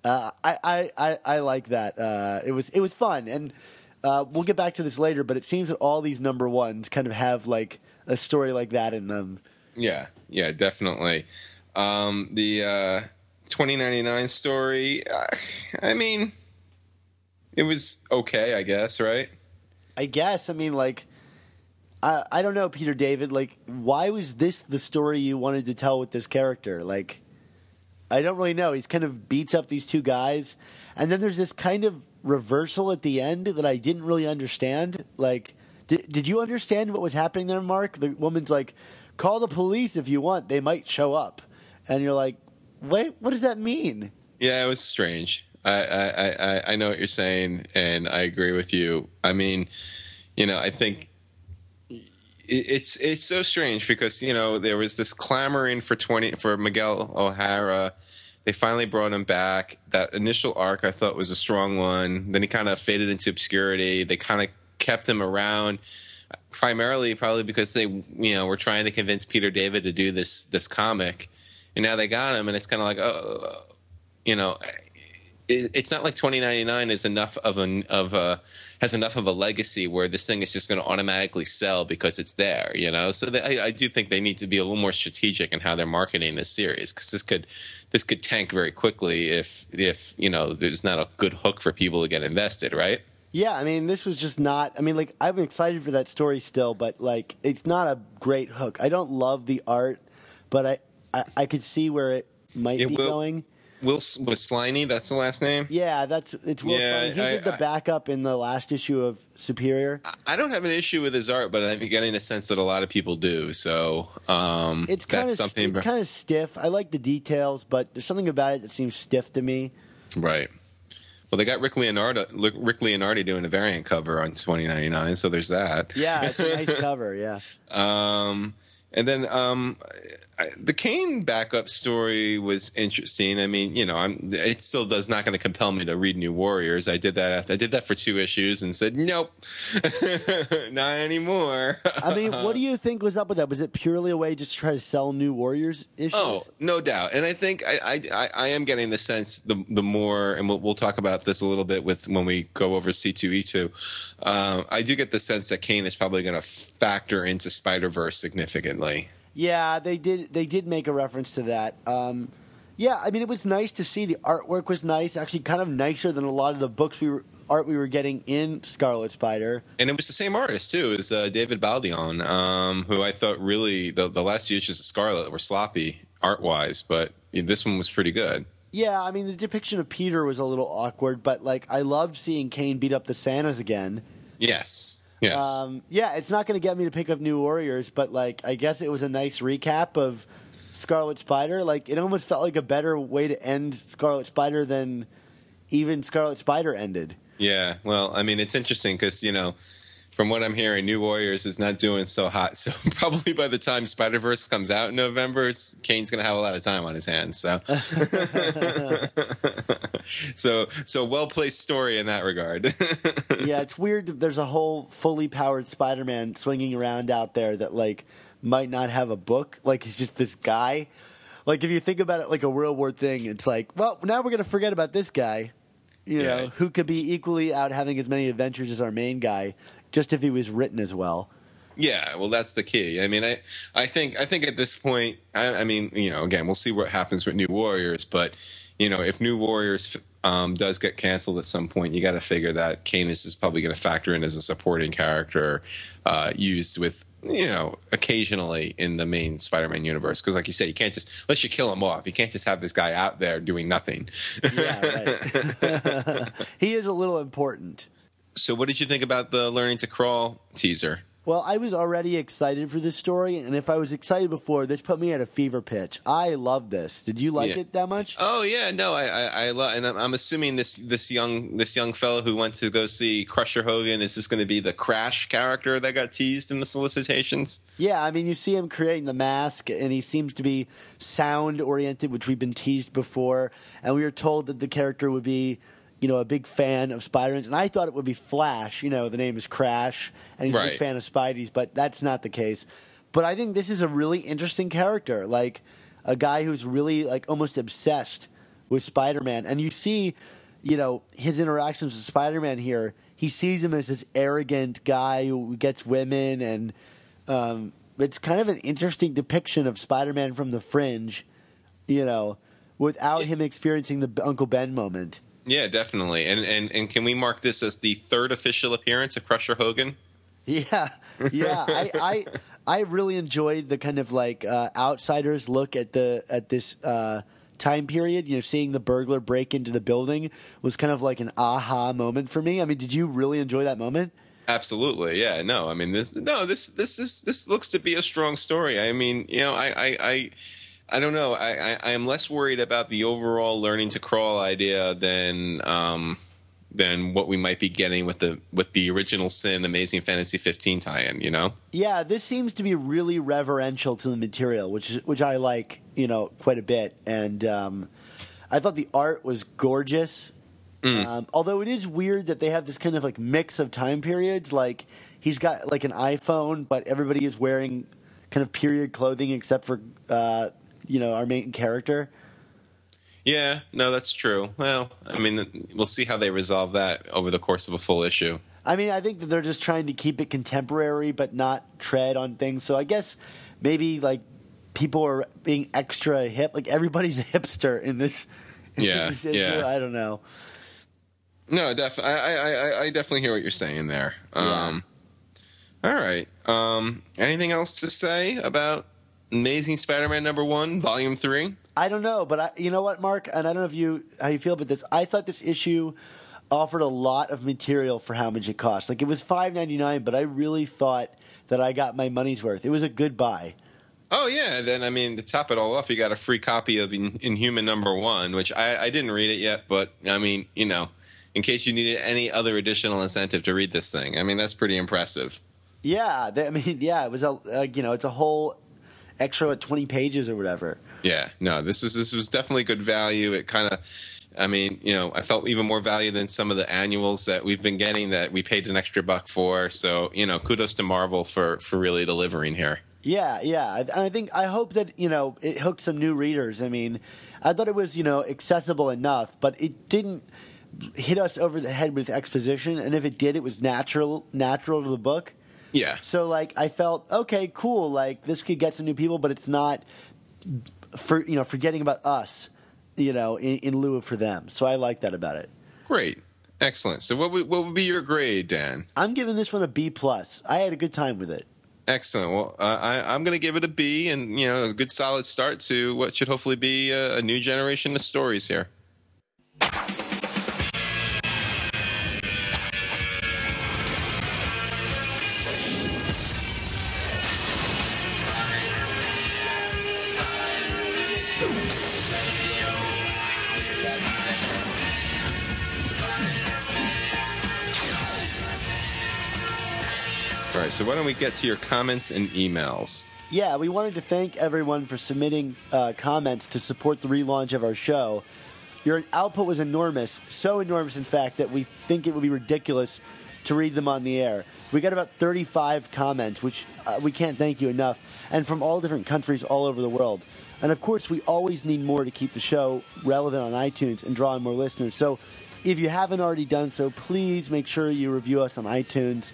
Uh, I, I, I, I like that. Uh, it was it was fun, and uh, we'll get back to this later. But it seems that all these number ones kind of have like a story like that in them. yeah, yeah, definitely. Um, the uh, twenty ninety nine story. Uh, I mean, it was okay, I guess, right? I guess. I mean, like, I I don't know, Peter David. Like, why was this the story you wanted to tell with this character? Like, I don't really know. He's kind of beats up these two guys, and then there's this kind of reversal at the end that I didn't really understand. Like, did did you understand what was happening there, Mark? The woman's like, "Call the police if you want; they might show up," and you're like, "Wait, what does that mean?" Yeah, it was strange. I, I, I, I know what you're saying, and I agree with you. I mean, you know, I think it's it's so strange because you know there was this clamoring for twenty for Miguel O'Hara. They finally brought him back. That initial arc I thought was a strong one. Then he kind of faded into obscurity. They kind of kept him around primarily probably because they you know were trying to convince Peter David to do this this comic, and now they got him, and it's kind of like oh, you know, it, it's not like 2099 is enough of an of a has enough of a legacy where this thing is just going to automatically sell because it's there, you know. So they, I, I do think they need to be a little more strategic in how they're marketing this series because this could this could tank very quickly if if you know there's not a good hook for people to get invested, right? Yeah, I mean, this was just not. I mean, like, I'm excited for that story still, but like, it's not a great hook. I don't love the art, but I I, I could see where it might Yeah, be well- going. Will was Sliney? That's the last name. Yeah, that's it's Will Yeah, Ferrell. He I- did the I- backup in the last issue of Superior. I don't have an issue with his art, but I'm getting a sense that a lot of people do. So um, It's kind that's of something. it's kind of stiff. I like the details, but there's something about it that seems stiff to me. Right. Well, they got Rick Leonardo, Rick Leonardi doing a variant cover on 2099, so there's that. Yeah, it's a nice cover. Yeah, Um, and then um, I, the Kane backup story was interesting. I mean, you know, I'm it still does not going to compel me to read New Warriors. I did that after I did that for two issues and said nope, not anymore. I mean, what do you think was up with that? Was it purely a way just to try to sell New Warriors issues? Oh, no doubt. And I think I, I, I, am getting the sense the the more, and we'll, we'll talk about this a little bit with when we go over C two E two. Um, I do get the sense that Kane is probably going to factor into Spider Verse significantly. Yeah, they did. They did make a reference to that. Um, yeah, I mean, it was nice to see. The artwork was nice. Actually, kind of nicer than a lot of the books we were art we were getting in Scarlet Spider. And it was the same artist too as uh, David Baldeón, um, who I thought really the the last few issues of Scarlet were sloppy art wise, but this one was pretty good. Yeah, I mean, the depiction of Peter was a little awkward, but like, I loved seeing Kane beat up the Santas again. Yes, yes. Um, yeah, it's not going to get me to pick up New Warriors, but like, I guess it was a nice recap of Scarlet Spider. Like, it almost felt like a better way to end Scarlet Spider than even Scarlet Spider ended. Yeah, well, I mean, it's interesting because you know, from what I'm hearing, New Warriors is not doing so hot. So probably by the time Spider Verse comes out in November, Kane's going to have a lot of time on his hands. So, so, so well placed story in that regard. yeah, it's weird that there's a whole fully powered Spider-Man swinging around out there that like might not have a book. Like he's just this guy. Like if you think about it like a real world thing, it's like, well, now we're gonna forget about this guy. You Yeah. know, who could be equally out having as many adventures as our main guy, just if he was written as well. Yeah, well, that's the key. I mean, I, I think, I think at this point, I, I mean, you know, again, we'll see what happens with New Warriors, but you know, if New Warriors um, does get canceled at some point, you got to figure that Kane is probably going to factor in as a supporting character, uh, used with, you know, occasionally in the main Spider-Man universe. Because, like you said, you can't just unless you kill him off, you can't just have this guy out there doing nothing. Yeah, right. he is a little important. So, what did you think about the Learning to Crawl teaser? Well, I was already excited for this story, and if I was excited before, this put me at a fever pitch. I love this. Did you like Yeah. it that much? Oh yeah, no, I I, I love, and I'm, I'm assuming this this young this young fellow who went to go see Crusher Hogan is just going to be the Crash character that got teased in the solicitations. Yeah, I mean, you see him creating the mask, and he seems to be sound oriented, which we've been teased before. And we were told that the character would be, you know, a big fan of Spider-Man's. And I thought it would be Flash. You know, the name is Crash, and he's a big fan of Spidey's, but that's not the case. But I think this is a really interesting character, like a guy who's really like almost obsessed with Spider-Man, and you see, you know, his interactions with Spider-Man here. He sees him as this arrogant guy who gets women and um, it's kind of an interesting depiction of Spider-Man from the fringe, you know, without him experiencing the Uncle Ben moment. Yeah, definitely. And and and can we mark this as the third official appearance of Crusher Hogan? Yeah, yeah. I, I I really enjoyed the kind of like uh, outsiders look at the at this uh, time period. You know, seeing the burglar break into the building was kind of like an aha moment for me. I mean, did you really enjoy that moment? Absolutely, yeah. No, I mean this. No, this this is this looks to be a strong story. I mean, you know, I I I, I don't know. I, I I am less worried about the overall learning to crawl idea than um than what we might be getting with the with the original Sin Amazing Fantasy 15 tie-in. You know. Yeah, this seems to be really reverential to the material, which is, which I like, you know, quite a bit. And um, I thought the art was gorgeous. Um, although it is weird that they have this kind of like mix of time periods. Like he's got like an iPhone, but everybody is wearing kind of period clothing except for uh, you know our main character. Yeah, no, that's true. Well, I mean, we'll see how they resolve that over the course of a full issue. I mean, I think that they're just trying to keep it contemporary, but not tread on things. So I guess maybe like people are being extra hip. Like everybody's a hipster in this. in Yeah, this issue. yeah. I don't know. No, def- I, I, I, I definitely hear what you're saying there. Um, All right. Um, anything else to say about Amazing Spider-Man number one, volume three? I don't know, but I, you know what, Mark, and I don't know if you how you feel about this. I thought this issue offered a lot of material for how much it cost. Like it was five ninety nine, but I really thought that I got my money's worth. It was a good buy. Oh yeah. Then I mean, to top it all off, you got a free copy of In- Inhuman number one, which I, I didn't read it yet, but I mean, you know, in case you needed any other additional incentive to read this thing, I mean, that's pretty impressive. Yeah, they, I mean, yeah, it was a like, you know, it's a whole extra twenty pages or whatever. Yeah, no, this is this was definitely good value. It kind of, I mean, you know, I felt even more value than some of the annuals that we've been getting that we paid an extra buck for. So, you know, kudos to Marvel for for really delivering here. Yeah, yeah, and I think I hope that you know it hooked some new readers. I mean, I thought it was you know accessible enough, but it didn't hit us over the head with exposition. And if it did, it was natural, natural to the book. Yeah, So like I felt okay, cool. Like this could get some new people, but it's not for you know forgetting about us, you know, in, in lieu of for them. So I like that about it. great, excellent. So, what would, what would be your grade, Dan? I'm giving this one a B plus. I had a good time with it. Excellent. Well, uh, I, I'm going to give it a B, and you know, a good solid start to what should hopefully be a, a new generation of stories here. So, why don't we get to your comments and emails? Yeah, we wanted to thank everyone for submitting uh, comments to support the relaunch of our show. Your output was enormous, so enormous, in fact, that we think it would be ridiculous to read them on the air. We got about 35 comments, which uh, we can't thank you enough, and from all different countries all over the world. And of course, we always need more to keep the show relevant on iTunes and draw in more listeners. So if you haven't already done so, please make sure you review us on iTunes.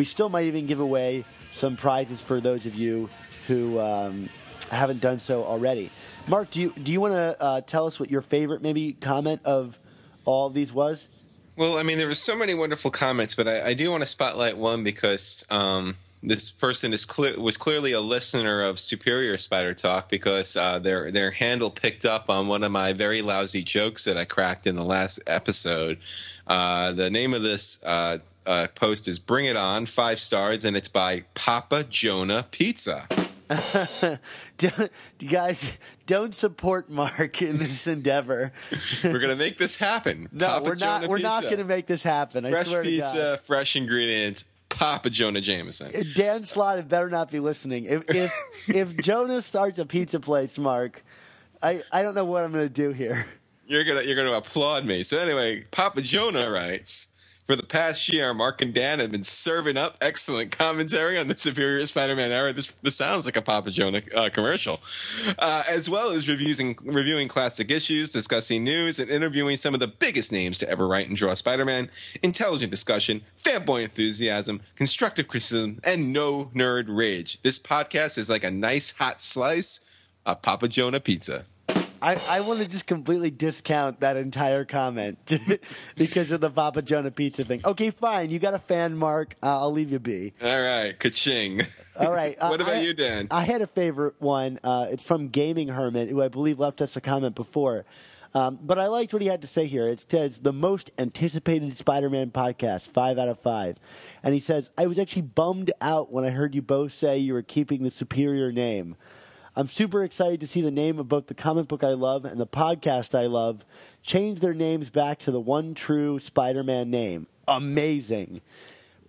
We still might even give away some prizes for those of you who um, haven't done so already. Mark, do you do you want to uh, tell us what your favorite maybe comment of all of these was? Well, I mean, there were so many wonderful comments, but I, I do want to spotlight one because um, this person is cle- was clearly a listener of Superior Spider Talk because uh, their their handle picked up on one of my very lousy jokes that I cracked in the last episode. Uh, the name of this uh, uh, post is "Bring It On," five stars, and it's by Papa Jonah Pizza. Don't, you guys don't support Mark in this endeavor. We're gonna make this happen. No, Papa we're not. Jonah We're not going to make this happen. I fresh swear to God. pizza, fresh ingredients. Papa Jonah Jameson. Dan Slott better not be listening. If if if Jonah starts a pizza place, Mark, I I don't know what I'm going to do here. You're gonna you're gonna applaud me. So anyway, Papa Jonah writes. For the past year, Mark and Dan have been serving up excellent commentary on the Superior Spider-Man era. This, this sounds like a Papa Jonah uh, commercial, uh, as well as reviewing reviewing classic issues, discussing news, and interviewing some of the biggest names to ever write and draw Spider-Man. Intelligent discussion, fanboy enthusiasm, constructive criticism, and no nerd rage. This podcast is like a nice hot slice of Papa Jonah pizza. I, I want to just completely discount that entire comment because of the Papa Jonah pizza thing. Okay, fine. You got a fan, Mark. Uh, I'll leave you be. All right, ka-ching. All right. uh, what about I- you, Dan? I had a favorite one. Uh, it's from Gaming Hermit, who I believe left us a comment before. Um, but I liked what he had to say here. It says the most anticipated Spider-Man podcast, five out of five, and he says I was actually bummed out when I heard you both say you were keeping the superior name. I'm super excited to see the name of both the comic book I love and the podcast I love change their names back to the one true Spider-Man name. Amazing.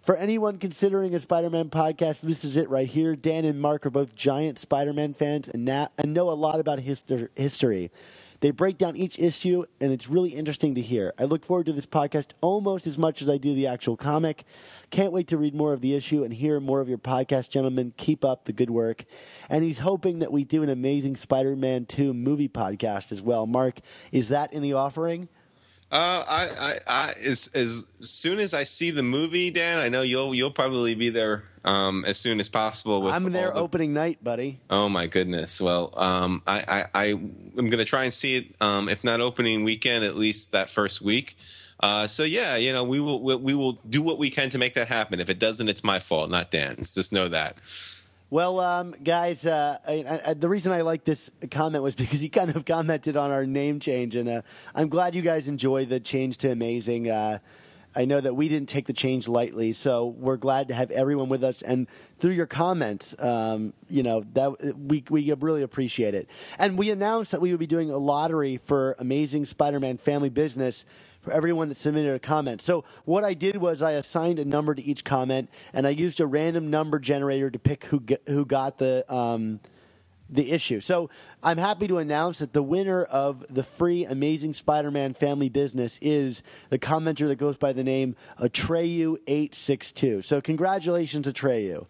For anyone considering a Spider-Man podcast, this is it right here. Dan and Mark are both giant Spider-Man fans and, na- and know a lot about histo- history. They break down each issue, and it's really interesting to hear. I look forward to this podcast almost as much as I do the actual comic. Can't wait to read more of the issue and hear more of your podcast, gentlemen. Keep up the good work. And he's hoping that we do an amazing Spider-Man 2 movie podcast as well. Mark, is that in the offering? Uh, I, I, I, as as soon as I see the movie, Dan, I know you'll you'll probably be there um, as soon as possible. With I'm there the- opening night, buddy. Oh my goodness! Well, um, I, I, I am going to try and see it. Um, if not opening weekend, at least that first week. Uh, so yeah, you know, we will we, we will do what we can to make that happen. If it doesn't, it's my fault, not Dan's. Just know that. Well, um, guys, uh, I, I, the reason I like this comment was because he kind of commented on our name change, and uh, I'm glad you guys enjoy the change to amazing. Uh, I know that we didn't take the change lightly, so we're glad to have everyone with us. And through your comments, um, you know that we we really appreciate it. And we announced that we would be doing a lottery for Amazing Spider-Man Family Business for everyone that submitted a comment. So what I did was I assigned a number to each comment, and I used a random number generator to pick who get, who got the. Um, the issue. So I'm happy to announce that the winner of the free Amazing Spider-Man Family Business is the commenter that goes by the name Atreyu862. So congratulations, Atreyu.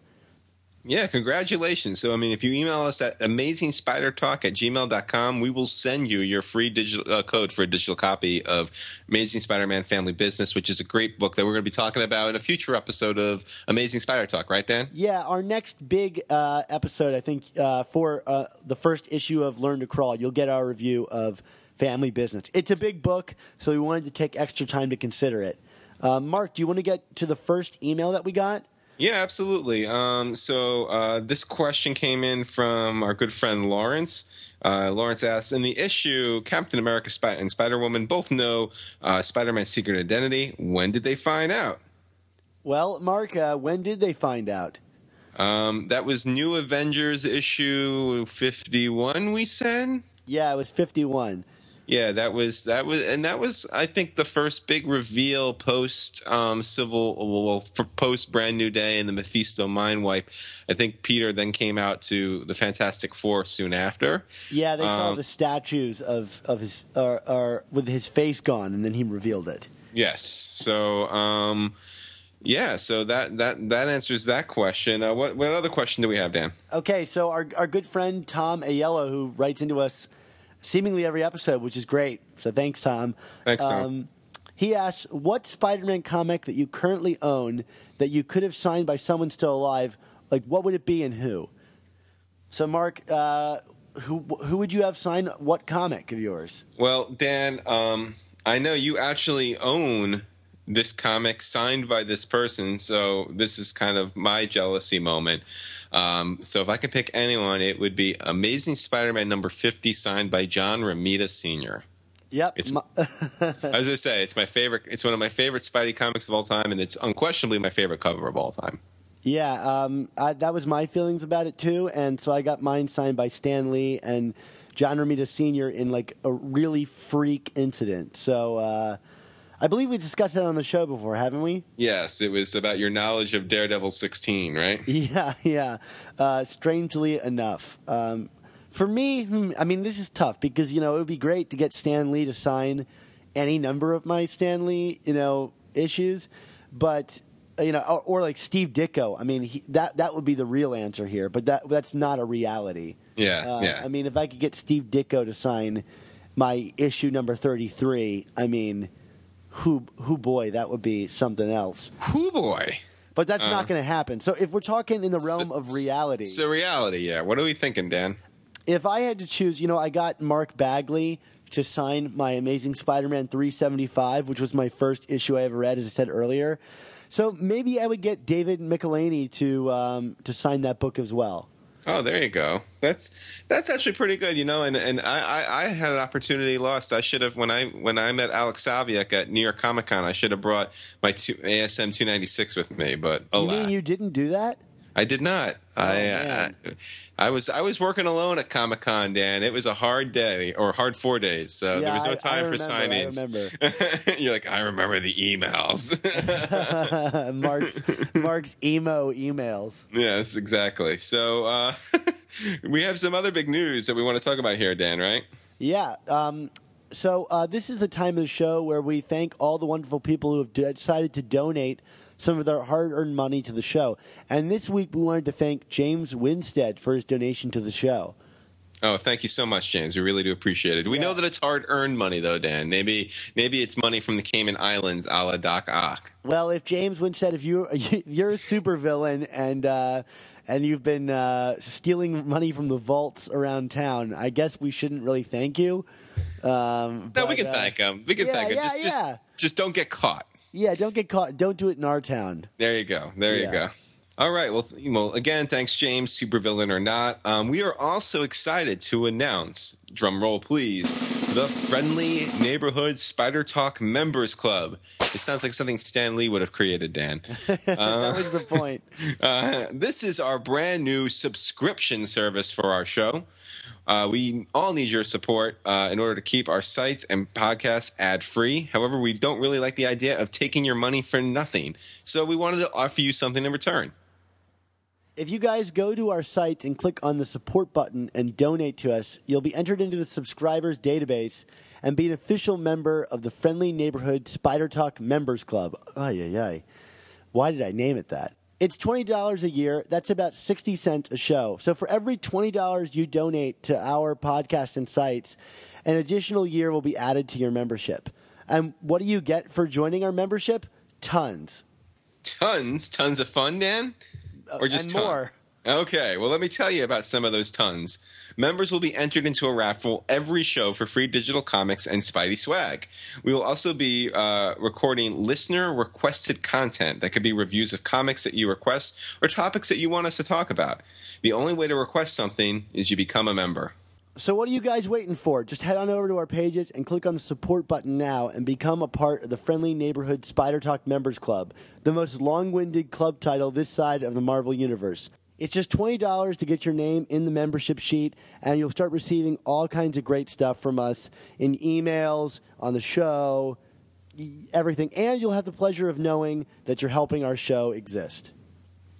Yeah, congratulations. So, I mean, if you email us at amazingspidertalk at gmail.com, we will send you your free digital uh, code for a digital copy of Amazing Spider-Man Family Business, which is a great book that we're going to be talking about in a future episode of Amazing Spider Talk, right, Dan? Yeah, our next big uh, episode, I think, uh, for uh, the first issue of Learn to Crawl, you'll get our review of Family Business. It's a big book, so we wanted to take extra time to consider it. Uh, Mark, do you want to get to the first email that we got? Yeah, absolutely. Um, so uh, this question came in from our good friend Lawrence. Uh, Lawrence asks, in the issue, Captain America and Spider Woman both know uh, Spider Man's secret identity. When did they find out? Well, Mark, uh, when did they find out? Um, that was New Avengers issue 51, we said? Yeah, it was 51. Yeah, that was that was, and that was I think the first big reveal post um, Civil, well, for post Brand New Day and the Mephisto mind wipe. I think Peter then came out to the Fantastic Four soon after. Yeah, they saw Um, the statues of of his or, or with his face gone, and then he revealed it. Yes, so um, yeah, so that that that answers that question. Uh, what what other question do we have, Dan? Okay, so our our good friend Tom Ayello, who writes into us seemingly every episode, which is great. So thanks, Tom. Thanks, Tom. Um, he asks, "What Spider-Man comic that you currently own that you could have signed by someone still alive? Like, what would it be and who?" So, Mark, uh, who who would you have signed what comic of yours? Well, Dan, um, I know you actually own this comic signed by this person, so this is kind of my jealousy moment. Um, so if I could pick anyone, it would be Amazing Spider-Man number fifty, signed by John Romita Sr. Yep, It's- my- As I say, it's my favorite. It's one of my favorite Spidey comics of all time, and it's unquestionably my favorite cover of all time. Yeah, um, I, that was my feelings about it too, and so I got mine signed by Stan Lee and John Romita Sr. in like a really freak incident. So uh, I believe we discussed that on the show before, haven't we? Yes, it was about your knowledge of Daredevil sixteen, right? Yeah, yeah. Uh, strangely enough, um, for me, hmm, I mean, this is tough because you know it would be great to get Stan Lee to sign any number of my Stan Lee, you know, issues, but you know, or, or like Steve Ditko. I mean, he, that that would be the real answer here, but that that's not a reality. Yeah, Uh, yeah. I mean, if I could get Steve Ditko to sign my issue number thirty-three, I mean, who who boy, that would be something else. Who boy. But that's Uh, not going to happen. So if we're talking in the realm So- of reality, So reality, yeah. What are we thinking, Dan? if I had to choose, you know, I got Mark Bagley to sign my Amazing Spider-Man 375, which was my first issue I ever read, as I said earlier. So maybe I would get David Michelinie to um, to sign that book as well. Oh, there you go. That's that's actually pretty good, you know. And and I, I, I had an opportunity lost. I should have when I when I met Alex Saviuk at New York Comic Con. I should have brought my two, ASM two ninety six with me, but You mean you didn't do that? I did not. I, I. I was I was working alone at Comic Con, Dan. It was a hard day or hard four days, so there was no I- time for remember, I signings. You're like, I remember the emails. Mark's Mark's emo emails. yes, exactly. So uh, we have some other big news that we want to talk about here, Dan. Right? Yeah. Um, so uh, this is the time of the show where we thank all the wonderful people who have decided to donate some of their hard-earned money to the show. And this week we wanted to thank James Winstead for his donation to the show. Oh, thank you so much, James. We really do appreciate it. We Yeah. know that it's hard earned money, though, Dan. Maybe maybe it's money from the Cayman Islands, a la Doc Ock. Well, if James Winstead, if you you're a supervillain and uh, and you've been uh, stealing money from the vaults around town, I guess we shouldn't really thank you. Um, No, we can uh, thank him. We can yeah, thank him. yeah, just, just, just don't get caught. Yeah, don't get caught. Don't do it in our town. There you go. There you go. All right. Well, th- well, again, thanks, James. Supervillain or not, um, we are also excited to announce, drum roll, please, the Friendly Neighborhood Spider Talk Members Club. It sounds like something Stan Lee would have created, Dan. that was the point. Uh, this is our brand new subscription service for our show. Uh, we all need your support uh, in order to keep our sites and podcasts ad free. However, we don't really like the idea of taking your money for nothing. So we wanted to offer you something in return. If you guys go to our site and click on the support button and donate to us, you'll be entered into the subscribers database and be an official member of the Friendly Neighborhood Spider Talk Members Club. Ay, ay, ay. Why did I name it that? It's $20 a year. That's about 60 cents a show. So for every $20 you donate to our podcast and sites, an additional year will be added to your membership. And what do you get for joining our membership? Tons. Tons, tons of fun, Dan? Or just and more. Okay, well, let me tell you about some of those tons. Members will be entered into a raffle every show for free digital comics and Spidey swag. We will also be uh, recording listener requested content that could be reviews of comics that you request or topics that you want us to talk about. The only way to request something is you become a member. So what are you guys waiting for? Just head on over to our pages and click on the support button now and become a part of the Friendly Neighborhood Spider Talk Members Club, the most long-winded club title this side of the Marvel Universe. It's just $20 to get your name in the membership sheet, and you'll start receiving all kinds of great stuff from us in emails, on the show, everything. And you'll have the pleasure of knowing that you're helping our show exist.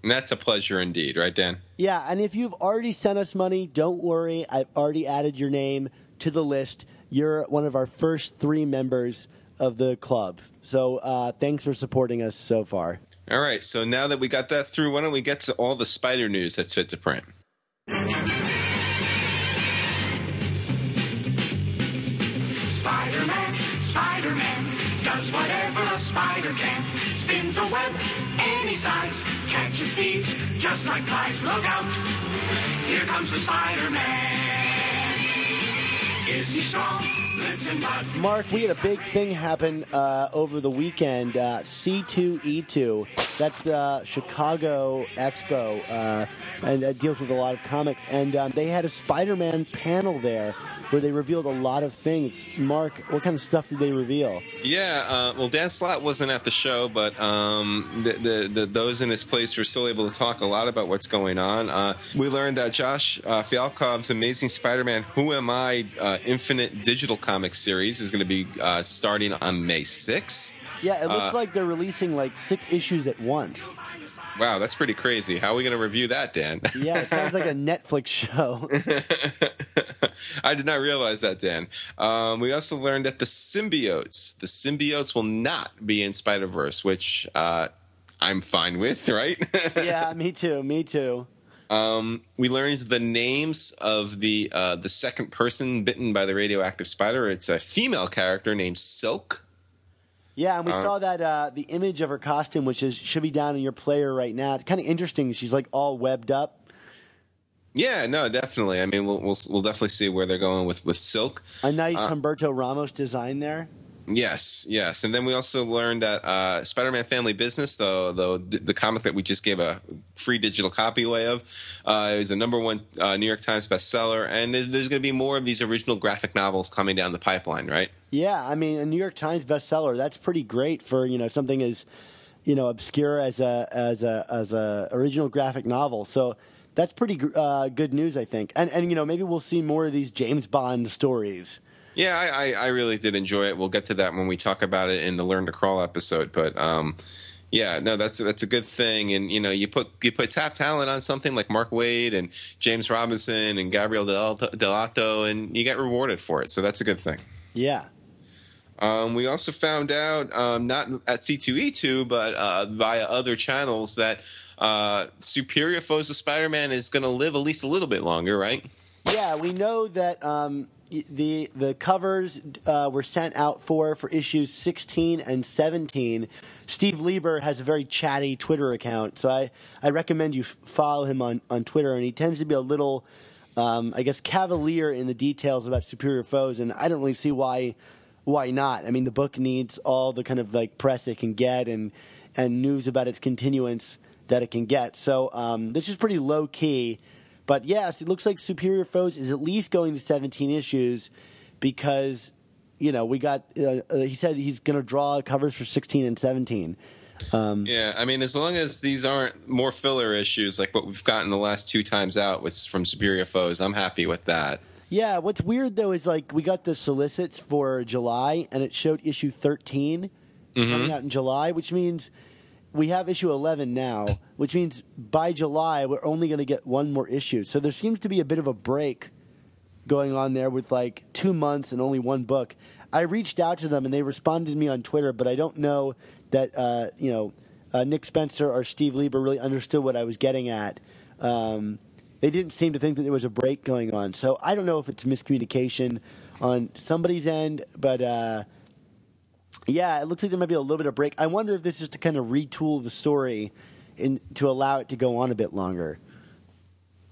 And that's a pleasure indeed, right, Dan? Yeah, and if you've already sent us money, don't worry. I've already added your name to the list. You're one of our first three members of the club. So uh, thanks for supporting us so far. All right, so now that we got that through, why don't we get to all the spider news that's fit to print? Spider-Man, Spider-Man, does whatever a spider can. Spins a web any size, catches thieves just like flies. Look out, here comes the Spider-Man. Is he strong? Mark, we had a big thing happen uh, over the weekend. Uh, C2E2, that's the Chicago Expo, uh, and that deals with a lot of comics. And um, they had a Spider Man panel there where they revealed a lot of things. Mark, what kind of stuff did they reveal? Yeah, uh, well, Dan Slott wasn't at the show, but um, the, the, the, those in his place were still able to talk a lot about what's going on. Uh, we learned that Josh uh, Fialkov's Amazing Spider-Man Who Am I Infinite Digital Comics series is going to be uh, starting on May 6th. Yeah, it looks Uh, like they're releasing like six issues at once. Wow, that's pretty crazy. How are we going to review that, Dan? Yeah, it sounds like a Netflix show. I did not realize that, Dan. Um, we also learned that the symbiotes, the symbiotes will not be in Spider Verse, which uh, I'm fine with, right? yeah, me too. Me too. Um, we learned the names of the uh, the second person bitten by the radioactive spider. It's a female character named Silk. Yeah, and we saw that uh, the image of her costume, which is should be down in your player right now. It's kind of interesting. She's like all webbed up. Yeah, no, definitely. I mean, we'll we'll, we'll definitely see where they're going with with Silk. A nice Uh, Humberto Ramos design there. Yes, yes, and then we also learned that uh, Spider-Man Family Business, though, the, the comic that we just gave a free digital copy away of, uh, is a number one uh, New York Times bestseller, and there's, there's going to be more of these original graphic novels coming down the pipeline, right? Yeah, I mean, a New York Times bestseller. That's pretty great for you know something as you know obscure as a as a as a original graphic novel. So that's pretty uh, good news, I think. And and you know maybe we'll see more of these James Bond stories. Yeah, I, I, I really did enjoy it. We'll get to that when we talk about it in the Learn to Crawl episode. But um, yeah, no, that's that's a good thing. And you know, you put you put top talent on something like Mark Waid and James Robinson and Gabriel Del- Dell'Otto, and you get rewarded for it. So that's a good thing. Yeah. Um, we also found out, um, not at C2E2, but uh, via other channels, that uh, Superior Foes of Spider-Man is going to live at least a little bit longer, right? Yeah, we know that um, the the covers uh, were sent out for for issues 16 and 17. Steve Lieber has a very chatty Twitter account, so I, I recommend you follow him on, on Twitter. And he tends to be a little, um, I guess, cavalier in the details about Superior Foes, and I don't really see why why not. I mean, the book needs all the kind of like press it can get and and news about its continuance that it can get. So um, this is pretty low key. But yes, it looks like Superior Foes is at least going to 17 issues because, you know, we got, uh, uh, he said he's going to draw covers for 16 and 17. Yeah, I mean, as long as these aren't more filler issues like what we've gotten the last two times out with from Superior Foes, I'm happy with that. Yeah, what's weird though is like we got the solicits for July and it showed issue 13 coming out in July, which means we have issue 11 now, which means by July we're only going to get one more issue. So there seems to be a bit of a break going on there with like two months and only one book. I reached out to them and they responded to me on Twitter, but I don't know that uh, you know uh, Nick Spencer or Steve Lieber really understood what I was getting at. Um, they didn't seem to think that there was a break going on, so I don't know if it's miscommunication on somebody's end, but. Uh, yeah, it looks like there might be a little bit of break. I wonder if this is to kind of retool the story in, to allow it to go on a bit longer.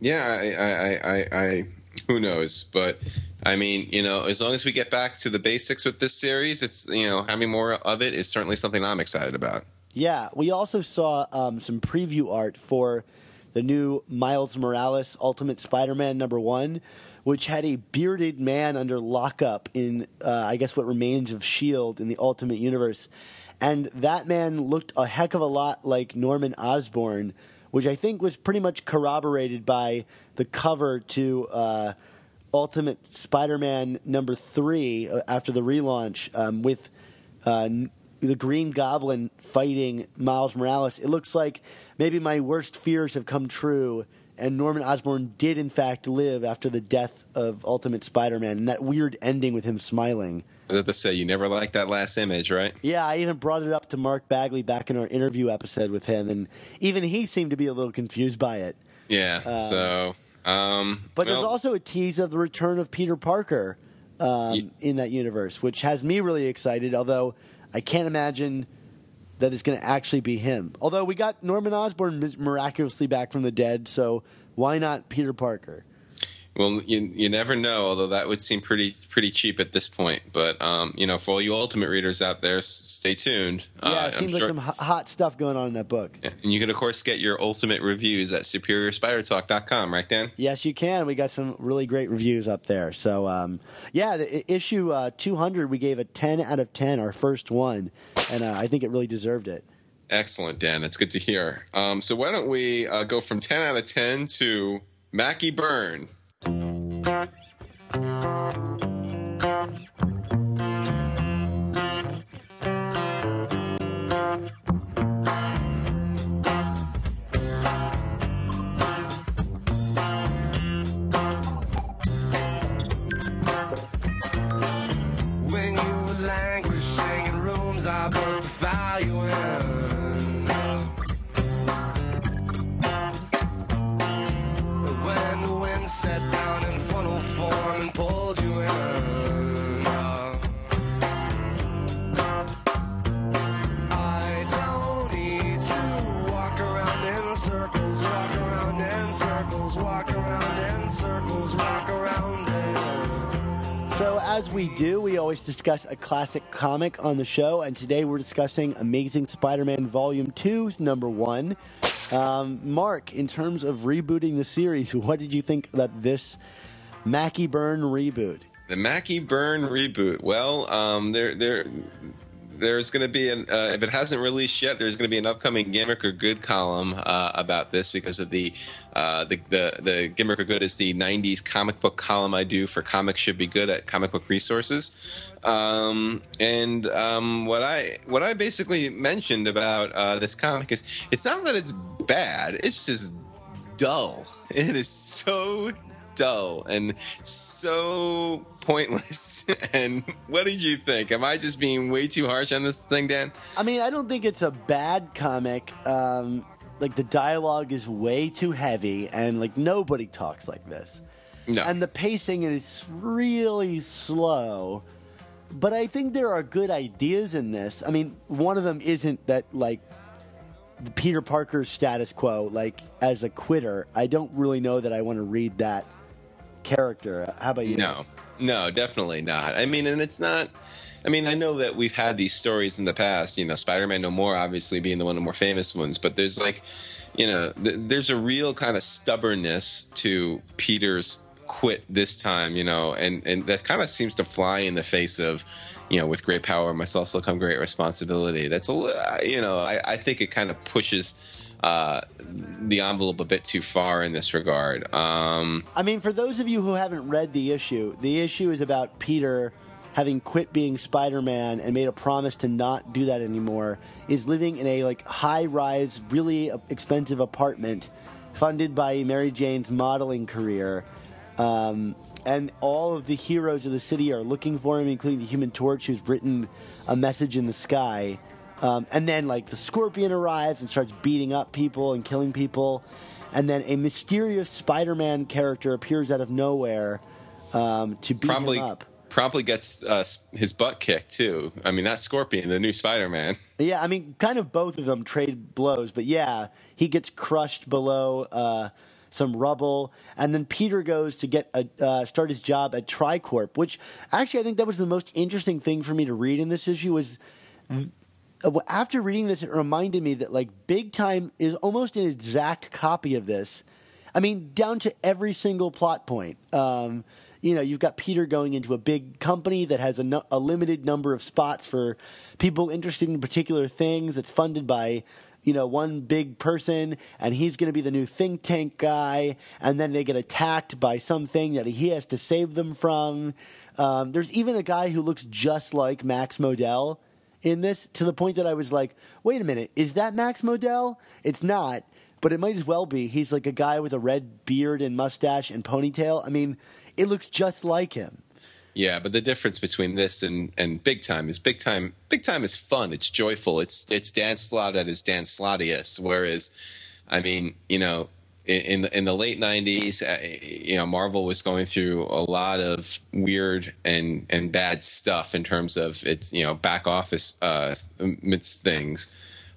Yeah, I, I, I, I, who knows? But I mean, you know, as long as we get back to the basics with this series, it's you know, having more of it is certainly something I'm excited about. Yeah, we also saw um, some preview art for the new Miles Morales Ultimate Spider-Man number one, which had a bearded man under lockup in, uh, I guess, what remains of Shield in the Ultimate Universe, and that man looked a heck of a lot like Norman Osborn, which I think was pretty much corroborated by the cover to. Uh, Ultimate Spider-Man number three uh, after the relaunch um, with uh, the Green Goblin fighting Miles Morales. It looks like maybe my worst fears have come true, and Norman Osborn did in fact live after the death of Ultimate Spider-Man and that weird ending with him smiling. As I say, you never liked that last image, right? Yeah, I even brought it up to Mark Bagley back in our interview episode with him, and even he seemed to be a little confused by it. Yeah. so, um, But there's also a tease of the return of Peter Parker um, in that universe, which has me really excited. Although I can't imagine that it's going to actually be him. Although we got Norman Osborn miraculously back from the dead, so why not Peter Parker? Well, you you never know. Although that would seem pretty pretty cheap at this point. But um, you know, for all you Ultimate readers out there, s- stay tuned. Yeah, Uh, it I'm seems like sure- some ho- hot stuff going on in that book. And you can of course get your Ultimate reviews at SuperiorSpiderTalk.com, right, Dan? Yes, you can. We got some really great reviews up there. So, um, yeah, the issue uh, 200, we gave a 10 out of 10, our first one, and uh, I think it really deserved it. Excellent, Dan. It's good to hear. Um, so why don't we uh, go from ten out of ten to Mackie Byrne? When Set down in funnel form and pulled you in. I don't need to walk around in circles, walk around in in circles, walk around in circles, rock around it. So, as we do, we always discuss a classic comic on the show, and today we're discussing Amazing Spider Man Volume 2, number one. Um, Mark, in terms of rebooting the series, what did you think about this Mackie Byrne reboot? The Mackie Byrne reboot. Well, um, there, there's going to be an. Uh, if it hasn't released yet, there's going to be an upcoming Gimmick or Good column uh, about this because of the, uh, the the the Gimmick or Good is the '90s comic book column I do for Comics Should Be Good at Comic Book Resources. Um, and um, what I what I basically mentioned about uh, this comic is it's not that it's bad. It's just dull. It is so dull and so pointless. and what did you think? Am I just being way too harsh on this thing, Dan? I mean, I don't think it's a bad comic. Um, like, the dialogue is way too heavy, and, like, nobody talks like this. No. and the pacing is really slow. But I think there are good ideas in this. I mean, one of them isn't that like the Peter Parker's status quo, like as a quitter. I don't really know that I want to read that character. How about you? No, no, definitely not. I mean, and it's not. I mean, I know that we've had these stories in the past. You know, Spider-Man No More, obviously being the one of the more famous ones. But there's like, you know, th- there's a real kind of stubbornness to Peter's quit this time. You know, and and that kind of seems to fly in the face of, you know, with great power must also come great responsibility. That's a, you know, I, I think it kind of pushes. Uh, the envelope a bit too far in this regard. Um, I mean, for those of you who haven't read the issue, the issue is about Peter having quit being Spider-Man and made a promise to not do that anymore. Is living in a like high-rise, really expensive apartment funded by Mary Jane's modeling career. Um, and all of the heroes of the city are looking for him, including the Human Torch, who's written a message in the sky. Um, and then, like, the Scorpion arrives and starts beating up people and killing people. And then a mysterious Spider Man character appears out of nowhere um, to beat probably him up. probably gets uh, his butt kicked too. I mean, that's Scorpion, the new Spider-Man. Yeah, I mean, kind of both of them trade blows, but yeah, he gets crushed below uh, some rubble, and then Peter goes to get a, uh, start his job at Tricorp, which actually I think that was the most interesting thing for me to read in this issue was after reading this, it reminded me that like Big Time is almost an exact copy of this. I mean, down to every single plot point. Um, you know, you've got Peter going into a big company that has a, no- a limited number of spots for people interested in particular things. It's funded by, you know, one big person, and he's going to be the new think tank guy. And then they get attacked by something that he has to save them from. Um, there's even a guy who looks just like Max Modell in this to the point that I was like, wait a minute, is that Max Modell? It's not, but it might as well be. He's like a guy with a red beard and mustache and ponytail. I mean, it looks just like him. Yeah, but the difference between this and, and Big Time is Big Time. Big Time is fun. It's joyful. It's it's Dan Slott at his Dan Slottiest. Whereas, I mean, you know, in the, in the late '90s, uh, you know, Marvel was going through a lot of weird and and bad stuff in terms of its you know back office uh, things.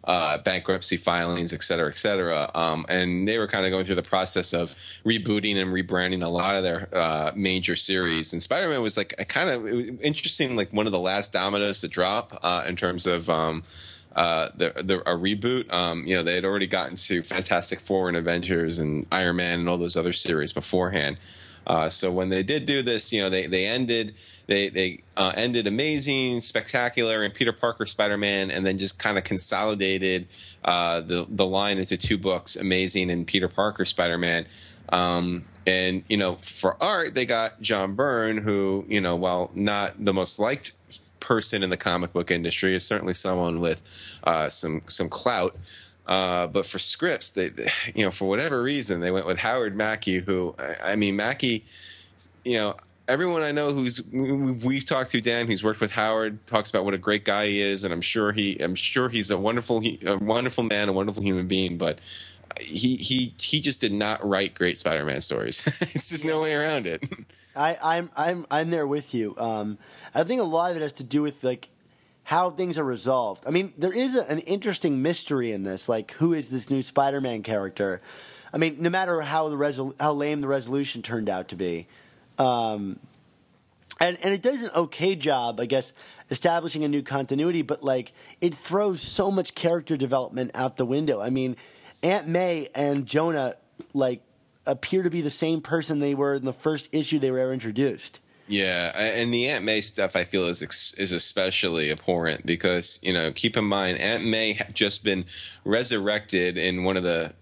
Uh, bankruptcy filings, et cetera, et cetera. Um, and they were kind of going through the process of rebooting and rebranding a lot of their uh, major series. And Spider Man was like a kind of interesting, like one of the last dominoes to drop uh, in terms of. Um, uh, the, the a reboot. Um, you know, they had already gotten to Fantastic Four and Avengers and Iron Man and all those other series beforehand. Uh, so when they did do this, you know, they they ended they they uh, ended Amazing, Spectacular, and Peter Parker Spider Man, and then just kind of consolidated uh, the the line into two books, Amazing and Peter Parker Spider Man. Um, and you know, for art, they got John Byrne, who you know, while not the most liked person in the comic book industry is certainly someone with uh, some some clout. Uh, but for scripts, they, they- you know, for whatever reason, they went with Howard Mackie, who I, I mean, Mackie, you know. Everyone I know who's we've talked to Dan, who's worked with Howard, talks about what a great guy he is, and I'm sure he, I'm sure he's a wonderful, a wonderful man, a wonderful human being. But he he he just did not write great Spider-Man stories. it's just no way around it. I, I'm I'm I'm there with you. Um, I think a lot of it has to do with like how things are resolved. I mean, there is a, an interesting mystery in this. Like, who is this new Spider-Man character? I mean, no matter how the resol- how lame the resolution turned out to be, um, and and it does an okay job, I guess, establishing a new continuity. But like, it throws so much character development out the window. I mean, Aunt May and Jonah like appear to be the same person they were in the first issue they were ever introduced. Yeah, and the Aunt May stuff I feel is is especially abhorrent because you know keep in mind Aunt May had just been resurrected in one of the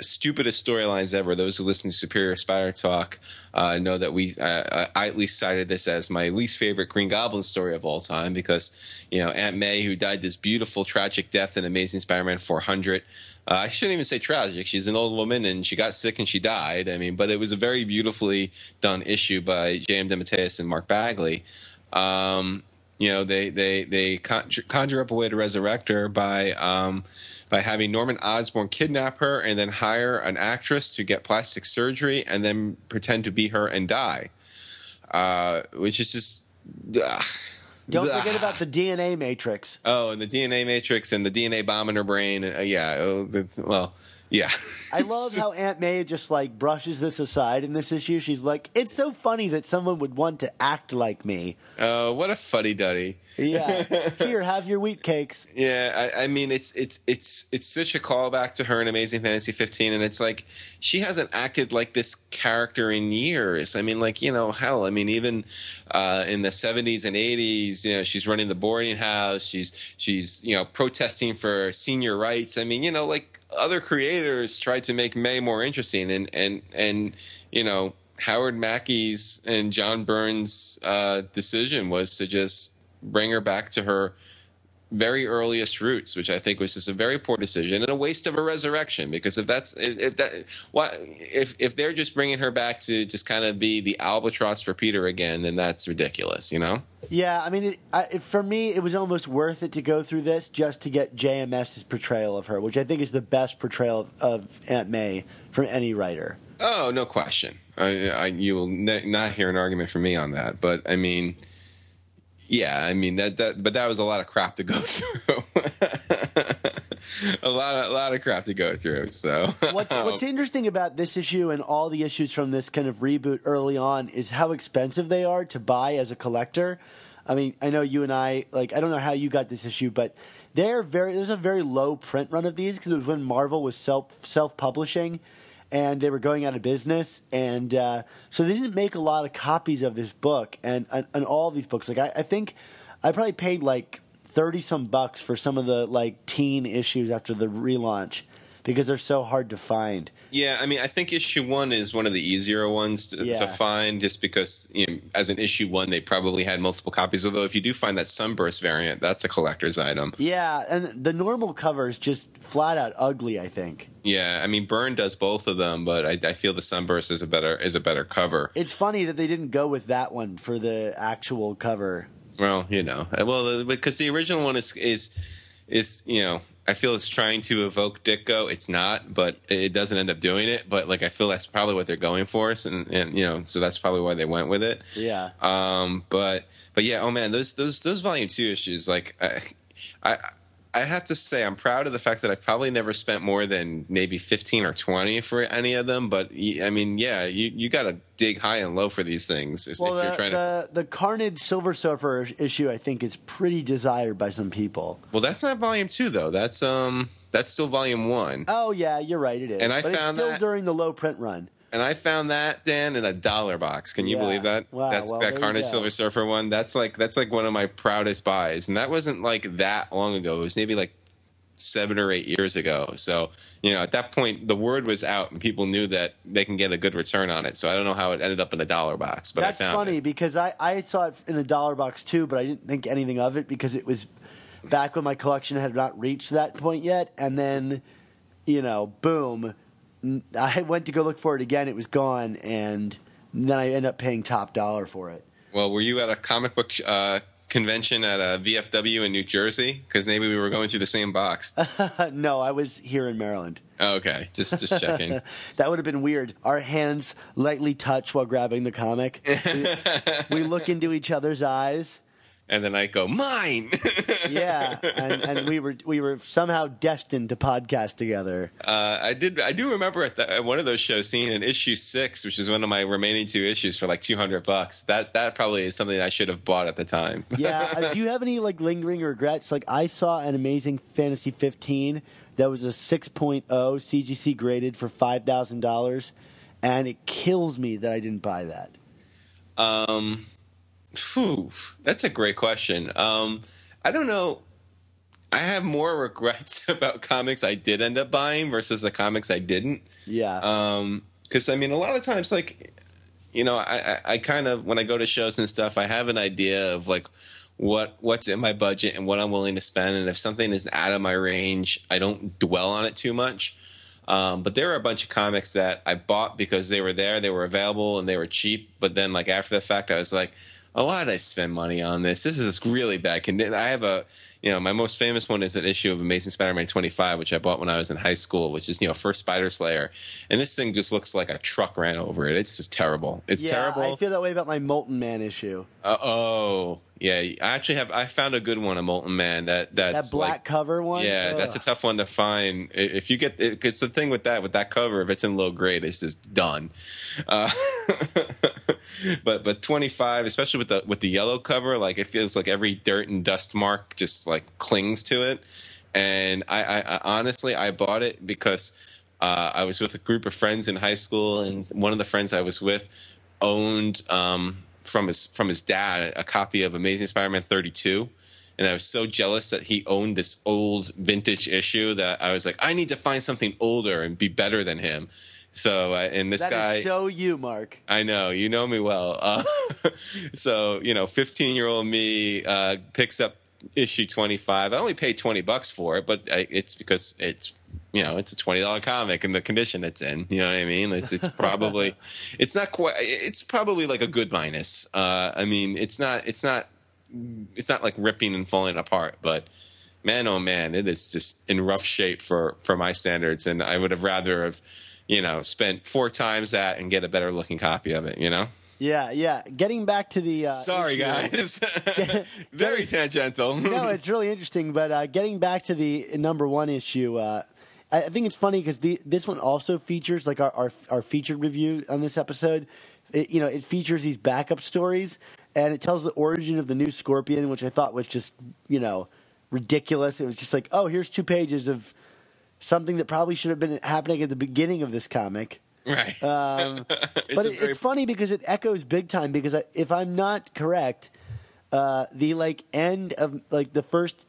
stupidest storylines ever. Those who listen to Superior Spider Talk uh, know that we uh, I at least cited this as my least favorite Green Goblin story of all time because you know Aunt May who died this beautiful tragic death in Amazing Spider-Man 400. Uh, I shouldn't even say tragic. She's an old woman and she got sick and she died. I mean, but it was a very beautifully done issue by J.M. DeMatteis and Mark Bagley. Um, you know, they they they conjure, conjure up a way to resurrect her by um, by having Norman Osborn kidnap her and then hire an actress to get plastic surgery and then pretend to be her and die, uh, which is just. ugh. Don't forget about the DNA matrix. Oh, and the DNA matrix and the DNA bomb in her brain. And, uh, yeah. Oh, well, yeah. I love how Aunt May just like brushes this aside in this issue. She's like, "It's so funny that someone would want to act like me." Oh, what a funny duddy. Yeah, here, have your wheat cakes. Yeah, I, I mean it's it's it's it's such a callback to her in Amazing Fantasy 15, and it's like she hasn't acted like this character in years. I mean, like you know, hell, I mean, even uh, in the 70s and 80s, you know, she's running the boarding house. She's she's you know protesting for senior rights. I mean, you know, like other creators tried to make May more interesting, and and and you know. Howard Mackie's and John Byrne's uh, decision was to just bring her back to her very earliest roots, which I think was just a very poor decision and a waste of a resurrection. Because if that's if if that why if if they're just bringing her back to just kind of be the albatross for Peter again, then that's ridiculous, you know. Yeah, I mean, it, I, it, for me, it was almost worth it to go through this just to get JMS's portrayal of her, which I think is the best portrayal of, of Aunt May from any writer. Oh, no question. I, I you will ne- not hear an argument from me on that, but I mean. Yeah, I mean that that, but that was a lot of crap to go through. a lot of a lot of crap to go through. So What's, what's interesting about this issue and all the issues from this kind of reboot early on is how expensive they are to buy as a collector. I mean, I know you and I like. I don't know how you got this issue, but they're very. There's a very low print run of these because it was when Marvel was self self publishing, and they were going out of business, and uh, so they didn't make a lot of copies of this book and and, and all these books. Like I, I think I probably paid like thirty some bucks for some of the like teen issues after the relaunch because they're so hard to find. Yeah, I mean, I think issue one is one of the easier ones to, Yeah. to find, just because you know, as an issue one, they probably had multiple copies. Although, if you do find that Sunburst variant, that's a collector's item. Yeah, and the normal cover is just flat out ugly. I think Yeah, I mean, Byrne does both of them, but I, I feel the Sunburst is a better is a better cover. it's funny that they didn't go with that one for the actual cover. Well, you know, uh, well, uh, because the original one is is is you know. I feel it's trying to evoke Ditko. It's not, but it doesn't end up doing it. But like, I feel that's probably what they're going for, and, and you know, so that's probably why they went with it. Yeah, Um, but but yeah, oh man, those those those volume two issues, like I, I I have to say, I'm proud of the fact that I probably never spent more than maybe fifteen or twenty for any of them. But I mean, yeah, you you got to dig high and low for these things if well, you're the, trying to. the the Carnage Silver Surfer issue I think is pretty desired by some people. Well, that's not volume two though. That's um that's still volume one. Oh yeah, you're right. It is, And I but found it's still that- during the low print run. And I found that Dan in a dollar box. Can you Yeah. believe that? Wow, That's well, that Carnage. Silver Surfer one. That's like that's like one of my proudest buys, and that wasn't like that long ago. It was maybe like seven or eight years ago. So you know, at that point, the word was out, and people knew that they can get a good return on it. So I don't know how it ended up in a dollar box, but That's I found funny it. because I I saw it in a dollar box too, but I didn't think anything of it because it was back when my collection had not reached that point yet, and then you know, boom, I went to go look for it again. It was gone, and then I ended up paying top dollar for it. Well, were you at a comic book uh, convention at a VFW in New Jersey? Because maybe we were going through the same box. no, I was here in Maryland. Oh, okay, just just checking. That would have been weird. Our hands lightly touch while grabbing the comic. we, we look into each other's eyes. And then I go mine. yeah, and, and we were we were somehow destined to podcast together. Uh, I did. I do remember at, the, at one of those shows seeing an issue six, which is one of my remaining two issues for like two hundred bucks. That that probably is something I should have bought at the time. Yeah, uh, do you have any like lingering regrets? Like I saw an amazing Fantasy 15 that was a 6.0 CGC graded for five thousand dollars, and it kills me that I didn't buy that. Um, phew, that's a great question. Um, I don't know. I have more regrets about comics I did end up buying versus the comics I didn't. Yeah, Um, because I mean, a lot of times, like, you know, I, I, I kind of when I go to shows and stuff, I have an idea of like what what's in my budget and what I'm willing to spend, and if something is out of my range, I don't dwell on it too much. Um, but there are a bunch of comics that I bought because they were there, they were available, and they were cheap. But then, like after the fact, I was like, "Oh, why did I spend money on this? This is really bad condition." I have a, you know, my most famous one is an issue of Amazing Spider-Man 25, which I bought when I was in high school, which is you know first Spider Slayer, and this thing just looks like a truck ran over it. It's just terrible. It's yeah. terrible. I feel that way about my Molten Man issue. Uh, oh, yeah. I actually have. I found a good one, a Molten Man. That That that's black like, cover one. yeah, that's a tough one to find. If you get, because the thing with that, with that cover, if it's in low grade, it's just done. Uh, but but twenty five, especially with the with the yellow cover, like it feels like every dirt and dust mark just like clings to it. And I, I, I honestly, I bought it because uh, I was with a group of friends in high school, and one of the friends I was with owned um, from his from his dad a copy of Amazing Spider-Man 32 and I was so jealous that he owned this old vintage issue that I was like, I need to find something older and be better than him. So, uh, and this That guy, is so you, Mark. I know you know me well. Uh, so, you know, fifteen-year-old me uh, picks up issue twenty-five. I only paid twenty bucks for it, but I, it's because it's you know it's a twenty dollar comic and the condition it's in. You know what I mean? It's it's probably it's not quite. It's probably like a good minus. Uh, I mean, it's not it's not it's not like ripping and falling apart, but man, oh man, it is just in rough shape for for my standards, and I would have rather have, you know, spend four times that and get a better looking copy of it. You know. Yeah, yeah. Getting back to the uh, Sorry, issue- guys. Very tangential. no, it's really interesting. But uh, getting back to the number one issue, uh, I think it's funny because this one also features like our, our our featured review on this episode. It, you know, it features these backup stories, and it tells the origin of the new Scorpion, which I thought was just you know ridiculous. It was just like, oh, here's two pages of something that probably should have been happening at the beginning of this comic. right. Um, It's but it, very- it's funny because it echoes big time. Because I, if I'm not correct, uh, the like end of like the first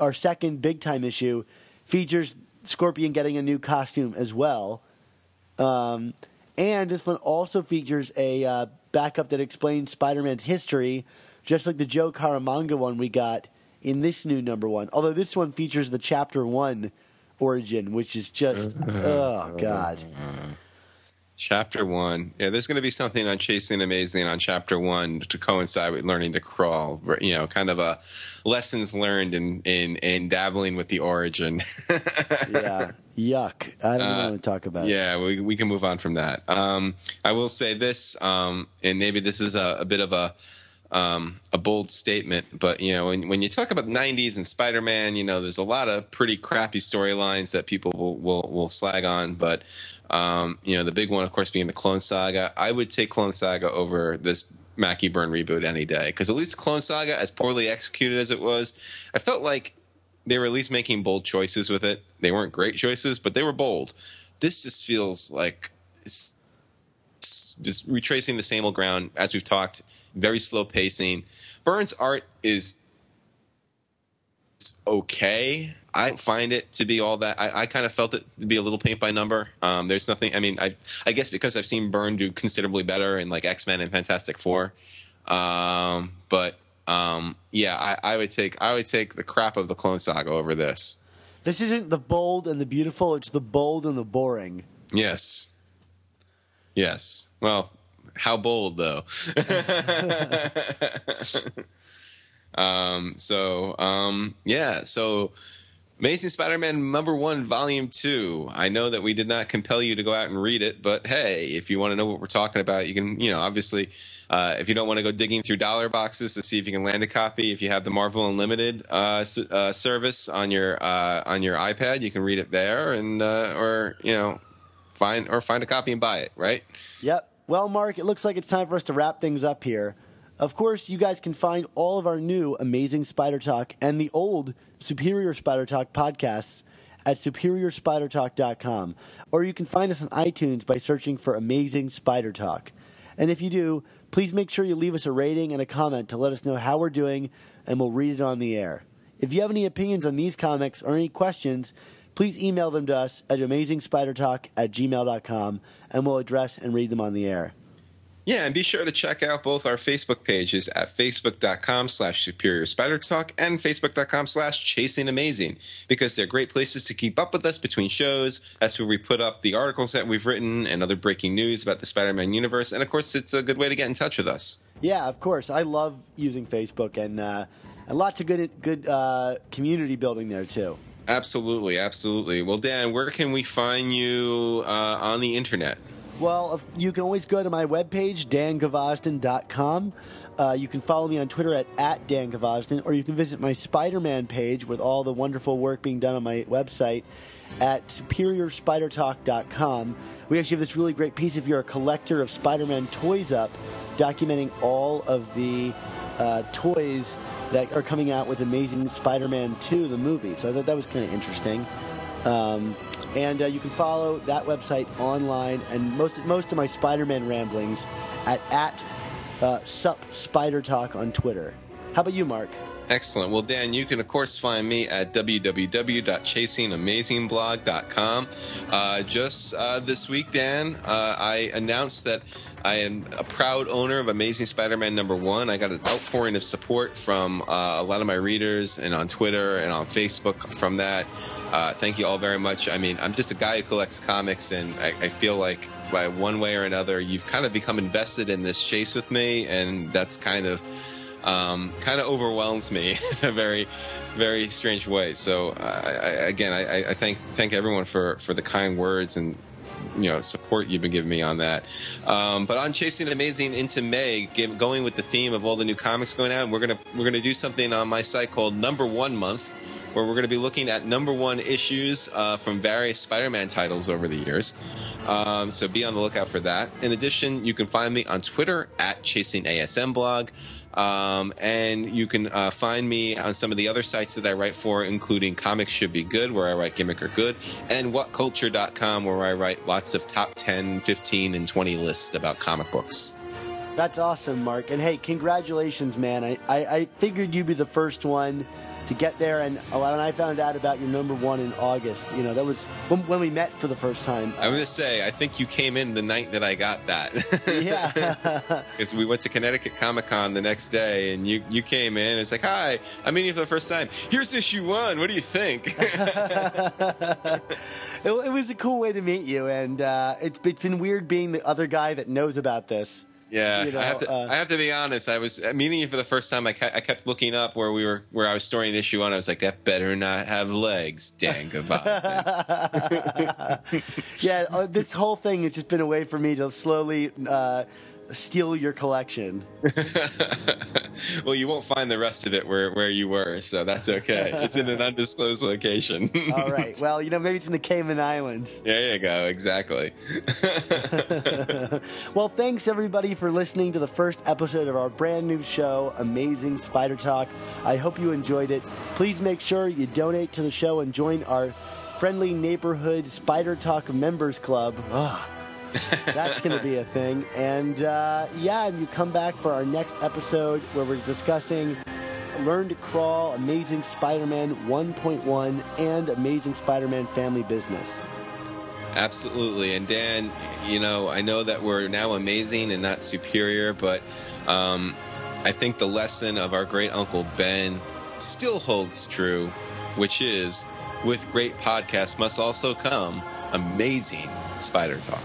or second big time issue features Scorpion getting a new costume as well. Um, and this one also features a uh, backup that explains Spider-Man's history, just like the Joe Caramagna one we got in this new number one. Although this one features the chapter one origin, which is just oh god. Chapter one. Yeah, there's going to be something on Chasing Amazing on chapter one to coincide with learning to crawl. You know, kind of a lessons learned in in, in dabbling with the origin. yeah, yuck. I don't want to talk about it. yeah, we we can move on from that. Um, I will say this, um, and maybe this is a, a bit of a um, a bold statement, but you know, when when you talk about the '90s and Spider-Man, you know, there's a lot of pretty crappy storylines that people will will, will slag on. But um, you know, the big one, of course, being the Clone Saga. I would take Clone Saga over this Mackie Byrne reboot any day because at least Clone Saga, as poorly executed as it was, I felt like they were at least making bold choices with it. They weren't great choices, but they were bold. This just feels like just retracing the same old ground as we've talked. Very slow pacing. Byrne's art is okay. I don't find it to be all that. I, I kind of felt it to be a little paint by number. Um, there's nothing. I mean, I I guess because I've seen Byrne do considerably better in like X Men and Fantastic Four. Um, but um, yeah, I, I would take I would take the crap of the Clone Saga over this. This isn't the bold and the beautiful, it's the bold and the boring. Yes. Yes. Well, how bold though. um, so um, yeah. So Amazing Spider-Man number one, volume two. I know that we did not compel you to go out and read it, but hey, if you want to know what we're talking about, you can, you know, obviously, uh, if you don't want to go digging through dollar boxes to see if you can land a copy, if you have the Marvel Unlimited uh, uh, service on your uh, on your iPad, you can read it there, and uh, or you know, find or find a copy and buy it. Right? Yep. Well, Mark, it looks like it's time for us to wrap things up here. Of course, you guys can find all of our new Amazing Spider Talk and the old Superior Spider Talk podcasts at superiorspidertalk.com. Or you can find us on iTunes by searching for Amazing Spider Talk. And if you do, please make sure you leave us a rating and a comment to let us know how we're doing, and we'll read it on the air. If you have any opinions on these comics or any questions, please email them to us at amazingspidertalk at gmail.com, and we'll address and read them on the air. Yeah, and be sure to check out both our Facebook pages at facebook.com slash superior spider talk and facebook.com slash chasing amazing because they're great places to keep up with us between shows. That's where we put up the articles that we've written and other breaking news about the Spider-Man universe. And of course, it's a good way to get in touch with us. Yeah, of course. I love using Facebook, and, uh, and lots of good, good uh, community building there, too. Absolutely, absolutely. Well, Dan, where can we find you uh, on the internet? Well, if- you can always go to my webpage, dangvozden.com. Uh, you can follow me on Twitter at, at Dan Gvozden, or you can visit my Spider Man page with all the wonderful work being done on my website at superiorspidertalk.com. We actually have this really great piece if you're a collector of Spider Man toys up, documenting all of the uh, toys that are coming out with Amazing Spider Man 2, the movie. So I thought that was kind of interesting. Um, and uh, you can follow that website online and most most of my Spider-Man ramblings at at uh, sup Spider Talk on Twitter. How about you, Mark? Excellent. Well, Dan, you can, of course, find me at www.chasingamazingblog.com. Uh, just uh, this week, Dan, uh, I announced that I am a proud owner of Amazing Spider Man number one. I got an outpouring of support from uh, a lot of my readers and on Twitter and on Facebook from that. Uh, thank you all very much. I mean, I'm just a guy who collects comics, and I, I feel like by one way or another, you've kind of become invested in this chase with me, and that's kind of um, kind of overwhelms me in a very, very strange way. So, I, again, I, I thank thank everyone for for the kind words and you know support you've been giving me on that. Um, but on chasing amazing into May, give, going with the theme of all the new comics going out, we're gonna we're gonna do something on my site called Number One Month. Where we're going to be looking at number one issues uh, from various Spider-Man titles over the years, um, so be on the lookout for that. In addition, you can find me on Twitter at Chasing ASM Blog. Um, and you can uh, find me on some of the other sites that I write for, including Comics Should Be Good, where I write Gimmick or Good, and WhatCulture.com, where I write lots of top 10, 15, and 20 lists about comic books. That's awesome, Mark. And hey, congratulations, man. I, I, I figured you'd be the first one to get there. And when I found out about your number one in August, you know, that was when, when we met for the first time. I'm going to say, I think you came in the night that I got that. yeah. Because we went to Connecticut Comic Con the next day, and you, you came in. And it's like, hi, I'm meeting you for the first time. Here's issue one. What do you think? it, it was a cool way to meet you. And uh, it's, it's been weird being the other guy that knows about this. Yeah, You know, I have to. uh, I have to be honest. I was meeting you for the first time. I, ke- I kept looking up where we were, where I was storing the issue on. I was like, that better not have legs, Dan Gvozden. Yeah, uh, this whole thing has just been a way for me to slowly uh, steal your collection. well, you won't find the rest of it where where you were, so that's okay. It's in an undisclosed location. All right. Well, you know, maybe it's in the Cayman Islands. there you go. Exactly. Well, thanks everybody for listening to the first episode of our brand new show, Amazing Spider Talk. I hope you enjoyed it. Please make sure you donate to the show and join our friendly neighborhood Spider Talk members club. Ugh. That's going to be a thing. And uh, yeah, and you come back for our next episode where we're discussing Learn to Crawl, Amazing Spider Man 1.1, and Amazing Spider Man Family Business. Absolutely. And Dan, you know, I know that we're now amazing and not superior, but um, I think the lesson of our great Uncle Ben still holds true, which is with great podcasts must also come amazing spider talk.